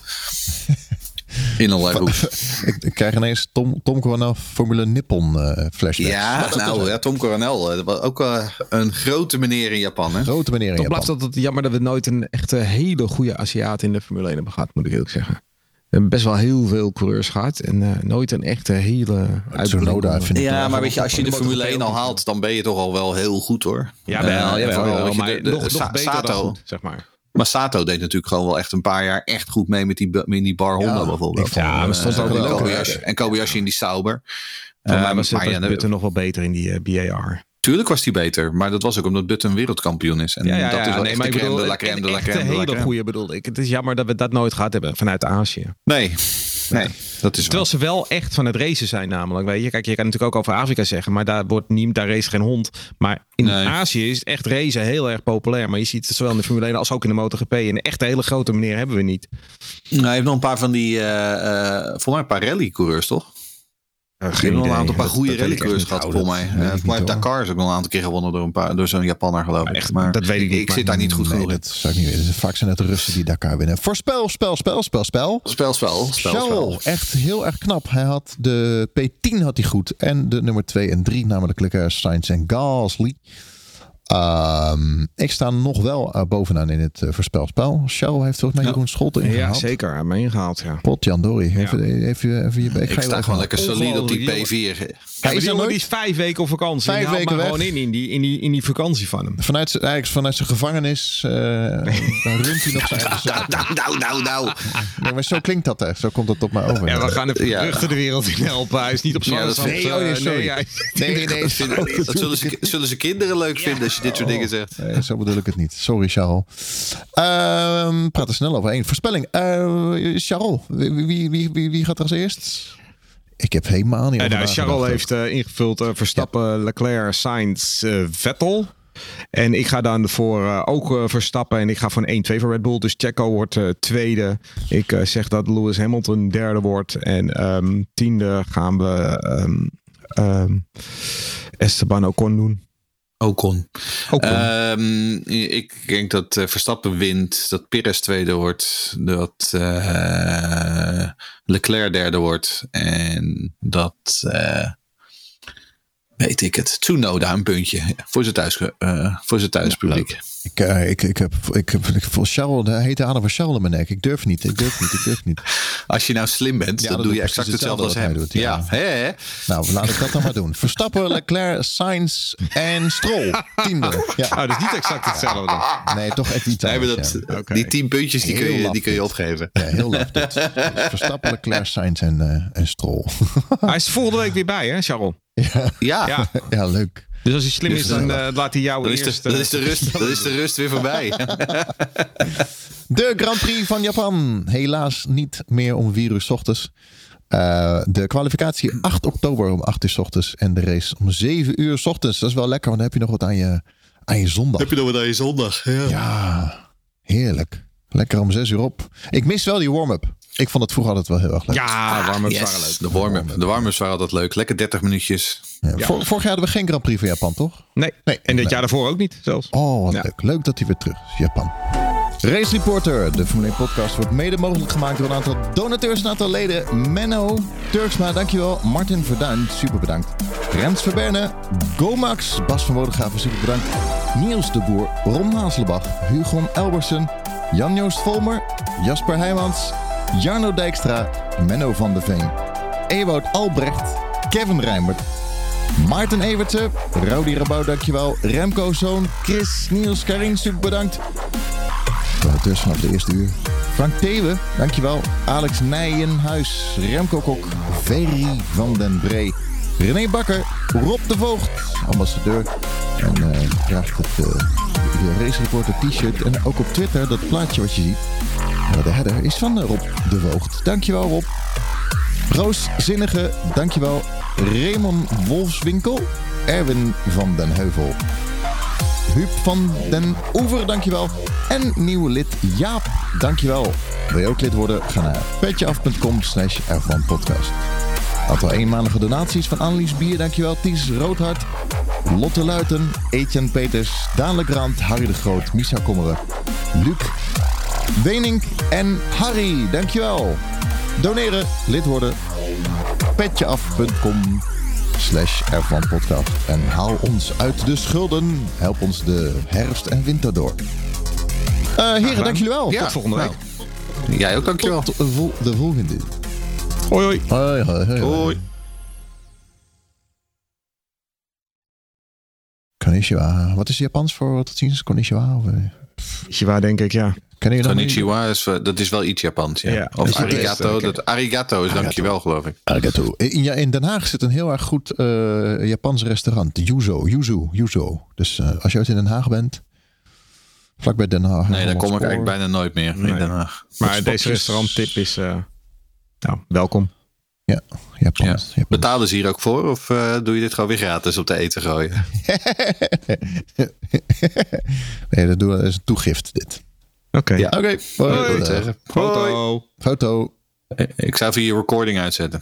In een Larousse. Ik, ik krijg ineens Tom, Tom Coronel Formule Nippon eh flashbacks. Ja, nou, ja, Tom Coronel. eh, was ook eh, een grote meneer in Japan. Hè? grote meneer in Toch Japan. blijft dat het jammer dat we nooit een echte hele goede Aziat in de Formule 1 hebben gehad, moet ik eerlijk zeggen. We hebben best wel heel veel coureurs gehad en eh, nooit een echte hele Tsunoda vind ik Ja, maar weet je, als je de Formule mogen 1 al haalt, dan ben je toch al wel heel goed hoor. Ja, wel, ja, wel, maar de- de- nog, nog beter Sato. dan goed, zeg maar. Maar Sato deed natuurlijk gewoon wel echt een paar jaar echt goed mee met die, met die bar Honda Ja, bijvoorbeeld. vond- Ja, maar stond Eh, ook wel. Kobayashi, en Kobayashi in die Sauber. Voor mij Ehm, was, maar was ja, Button nog wel beter in die eh, BAR. Tuurlijk was hij beter, maar dat was ook omdat Button wereldkampioen is. En dat is wel echt de crème de la crème de la een crème la hele goede bedoelde ik. Het is jammer dat we dat nooit gehad hebben vanuit Azië. Nee, nee, dat is Terwijl ze wel echt van het racen zijn namelijk. Weet je? Kijk, je kan natuurlijk ook over Afrika zeggen, maar daar wordt niet, daar race geen hond. Maar in Nee. Azië is echt racen heel erg populair. Maar je ziet het zowel in de Formule 1 als ook in de MotoGP. En een echt hele grote meneer hebben we niet. Nou, hij heeft nog een paar van die, eh voor mij een paar rallycoureurs, toch? Uh, Hij heeft nog een aantal paar goede ik echt gehad, niet. volgens mij. Dat Eh, ik mij Dakar is ook nog een aantal keer gewonnen door, een paar, door zo'n Japanner, geloof ik. Echt, maar dat weet ik niet, Ik maar- zit daar niet goed Nee, genoeg in. dat zou ik niet weten. Vaak zijn het Russen die Dakar winnen. Voorspel, spel, spel, spel, spel. Spel, spel, spel, spel. echt heel erg knap. Hij had de P10 had hij goed. En de nummer 2 en 3, namelijk Sainz en Gasly. Ehm, ik sta nog wel eh, bovenaan in het uh, voorspelspel. Charles heeft volgens mij Ja. Jeroen Scholten Ja, ingehaald. zeker. Hij heeft me ingehaald, ja. Potjandori. Even, even, even je Ik sta gewoon lekker solide op die Ongelooflijk, P4. Hij Hij is er die is vijf weken op vakantie. Vijf weken weken maar weg. gewoon in, in die, in, die, in die vakantie van hem. Vanuit, zijn- eigenlijk vanuit zijn gevangenis eh, dan runt hij nog zijn. Nou, nou, nou, nou. Nee, maar zo klinkt dat echt. Zo komt dat op mij over. Ja, we gaan de Ja. vruchten de wereld in helpen. Hij is niet op Ja, Nee, oh nee, nee, Nee, nee, zullen, ze, zullen ze kinderen leuk vinden je dit soort dingen zegt. Nee, zo bedoel ik het niet. Sorry, Charles. Ehm praat er snel over. Eén voorspelling. Eh Charles, wie, wie, wie, wie, gaat er als eerst? Ik heb helemaal niet nou, Charles heeft eh, ingevuld eh, Verstappen, Leclerc, Sainz, Vettel. En ik ga dan voor ook Verstappen en ik ga voor een 1-2 voor Red Bull. Dus Checo wordt eh, tweede. Ik zeg dat Lewis Hamilton derde wordt. En ehm, tiende gaan we... ehm, ehm, Esteban Ocon doen. Ocon. Ocon. Um, ik denk dat uh, Verstappen wint, dat Perez tweede wordt, dat uh, Leclerc derde wordt en dat uh, weet ik het. Tsunoda een puntje voor zijn, thuis, uh, voor zijn thuispubliek. Ja, ik, uh, ik, ik heb, ik heb, ik voor Charles, de hete adem van Charles in mijn nek. Ik durf niet, ik durf niet, ik durf niet. Als je nou slim bent, ja, dan, doe je exact hetzelfde, als hij doet. Ja. ja. He, Nou, laat ik dat dan maar doen. Verstappen, Leclerc, Sainz en Stroll. Tiende. Ja. Oh, dus niet exact hetzelfde. Nee, toch echt niet. Nee, dat, okay. Die tien puntjes die kun, je, die kun je opgeven. Ja, heel laf dit. Verstappen, Leclerc, Sainz en, uh, en Stroll. hij is volgende week weer bij, hè, Charles? Ja. Ja. ja. leuk. Dus als hij slim is, dan uh, laat hij jou dan eerst... Is de, dan, is de rust, dan is de rust weer voorbij. de Grand Prix van Japan. Helaas niet meer om 4 uur s ochtends. Uh, de kwalificatie 8 oktober om 8 uur s ochtends. En de race om 7 uur s ochtends. Dat is wel lekker, want dan heb je nog wat aan je, aan je zondag. Heb je nog wat aan je zondag, ja. Ja, heerlijk. Lekker om 6 uur op. Ik mis wel die warm-up. Ik vond het vroeger altijd wel heel erg leuk. Ja, warm-ups yes. waren leuk. De warm-up. De warm-ups waren altijd leuk. Lekker 30 minuutjes. Ja, ja. vorig jaar hadden we geen Grand Prix van Japan, toch? Nee. nee. En dit jaar daarvoor ook niet, zelfs. Oh, wat leuk. Leuk dat hij weer terug is, Japan. Race Reporter, de Formule 1 podcast, wordt mede mogelijk gemaakt door een aantal donateurs, een aantal leden. Menno, Turksma, dankjewel. Martin Verduin, super bedankt. Rens Verberne, Gomax, Bas van Wodegraven, super bedankt. Niels de Boer, Ron Hazelbach, Hugon Elbersen, Jan-Joost Volmer, Jasper Heijmans, Jarno Dijkstra, Menno van de Veen, Ewout Albrecht, Kevin Rijmert, Maarten Evertse, Rowdy Rabouw, dankjewel, Remco Zoon, Chris, Niels, Karin, super bedankt. Dus vanaf de eerste uur. Frank Thewe, dankjewel. Alex Nijenhuis, Remco Kok, Ferry van den Bree, René Bakker, Rob de Voogd, ambassadeur. En uh, draagt het uh, de Race Reporter t-shirt. En ook op Twitter, dat plaatje wat je ziet. De header is van Rob de Voogd. Dankjewel Rob. Roos Zinnige, dankjewel. Raymond Wolfswinkel. Erwin van den Heuvel. Huub van den Oever, dankjewel. En nieuwe lid Jaap, dankjewel. Wil je ook lid worden? Ga naar petjeaf.com slash podcast. Aantal eenmalige donaties van Annelies Bier, dankjewel. Ties Roodhart, Lotte Luiten, Etienne Peters, Daan Legrand, Harry de Groot, Misha Kommeren, Luc Wenink en Harry. Dankjewel. Doneren, lid worden. petjeaf.com slash. En haal ons uit de schulden. Help ons de herfst en winter door. Uh, heren, dank jullie wel. Ja, tot volgende week. Nou, jij ook, dankjewel. Tot de volgende. Hoi, hoi. Hoi, hoi, hoi. hoi. Konnichiwa. Wat is Japans voor tot ziens? Konnichiwa? Of, Konnichiwa, denk ik, ja. Ken je dat Konnichiwa, is, dat is wel iets Japans. Ja. ja of arigato. Dat, arigato is dankjewel, geloof ik. Arigato. In, ja, in Den Haag zit een heel erg goed uh, Japans restaurant. Yuzo. Yuzu. Yuzo. Dus uh, als je uit in Den Haag bent, vlakbij Den Haag. Nee, daar kom ik eigenlijk bijna nooit meer nee. in Den Haag. Maar deze restauranttip is uh, nou, welkom. Ja, Japans. Ja. Betalen ze hier ook voor? Of uh, doe je dit gewoon weer gratis op de eten gooien? nee, dat, doen, dat is een toegift dit. Oké. Ja, oké. Okay. Foto. Foto. Ik zou even je recording uitzetten.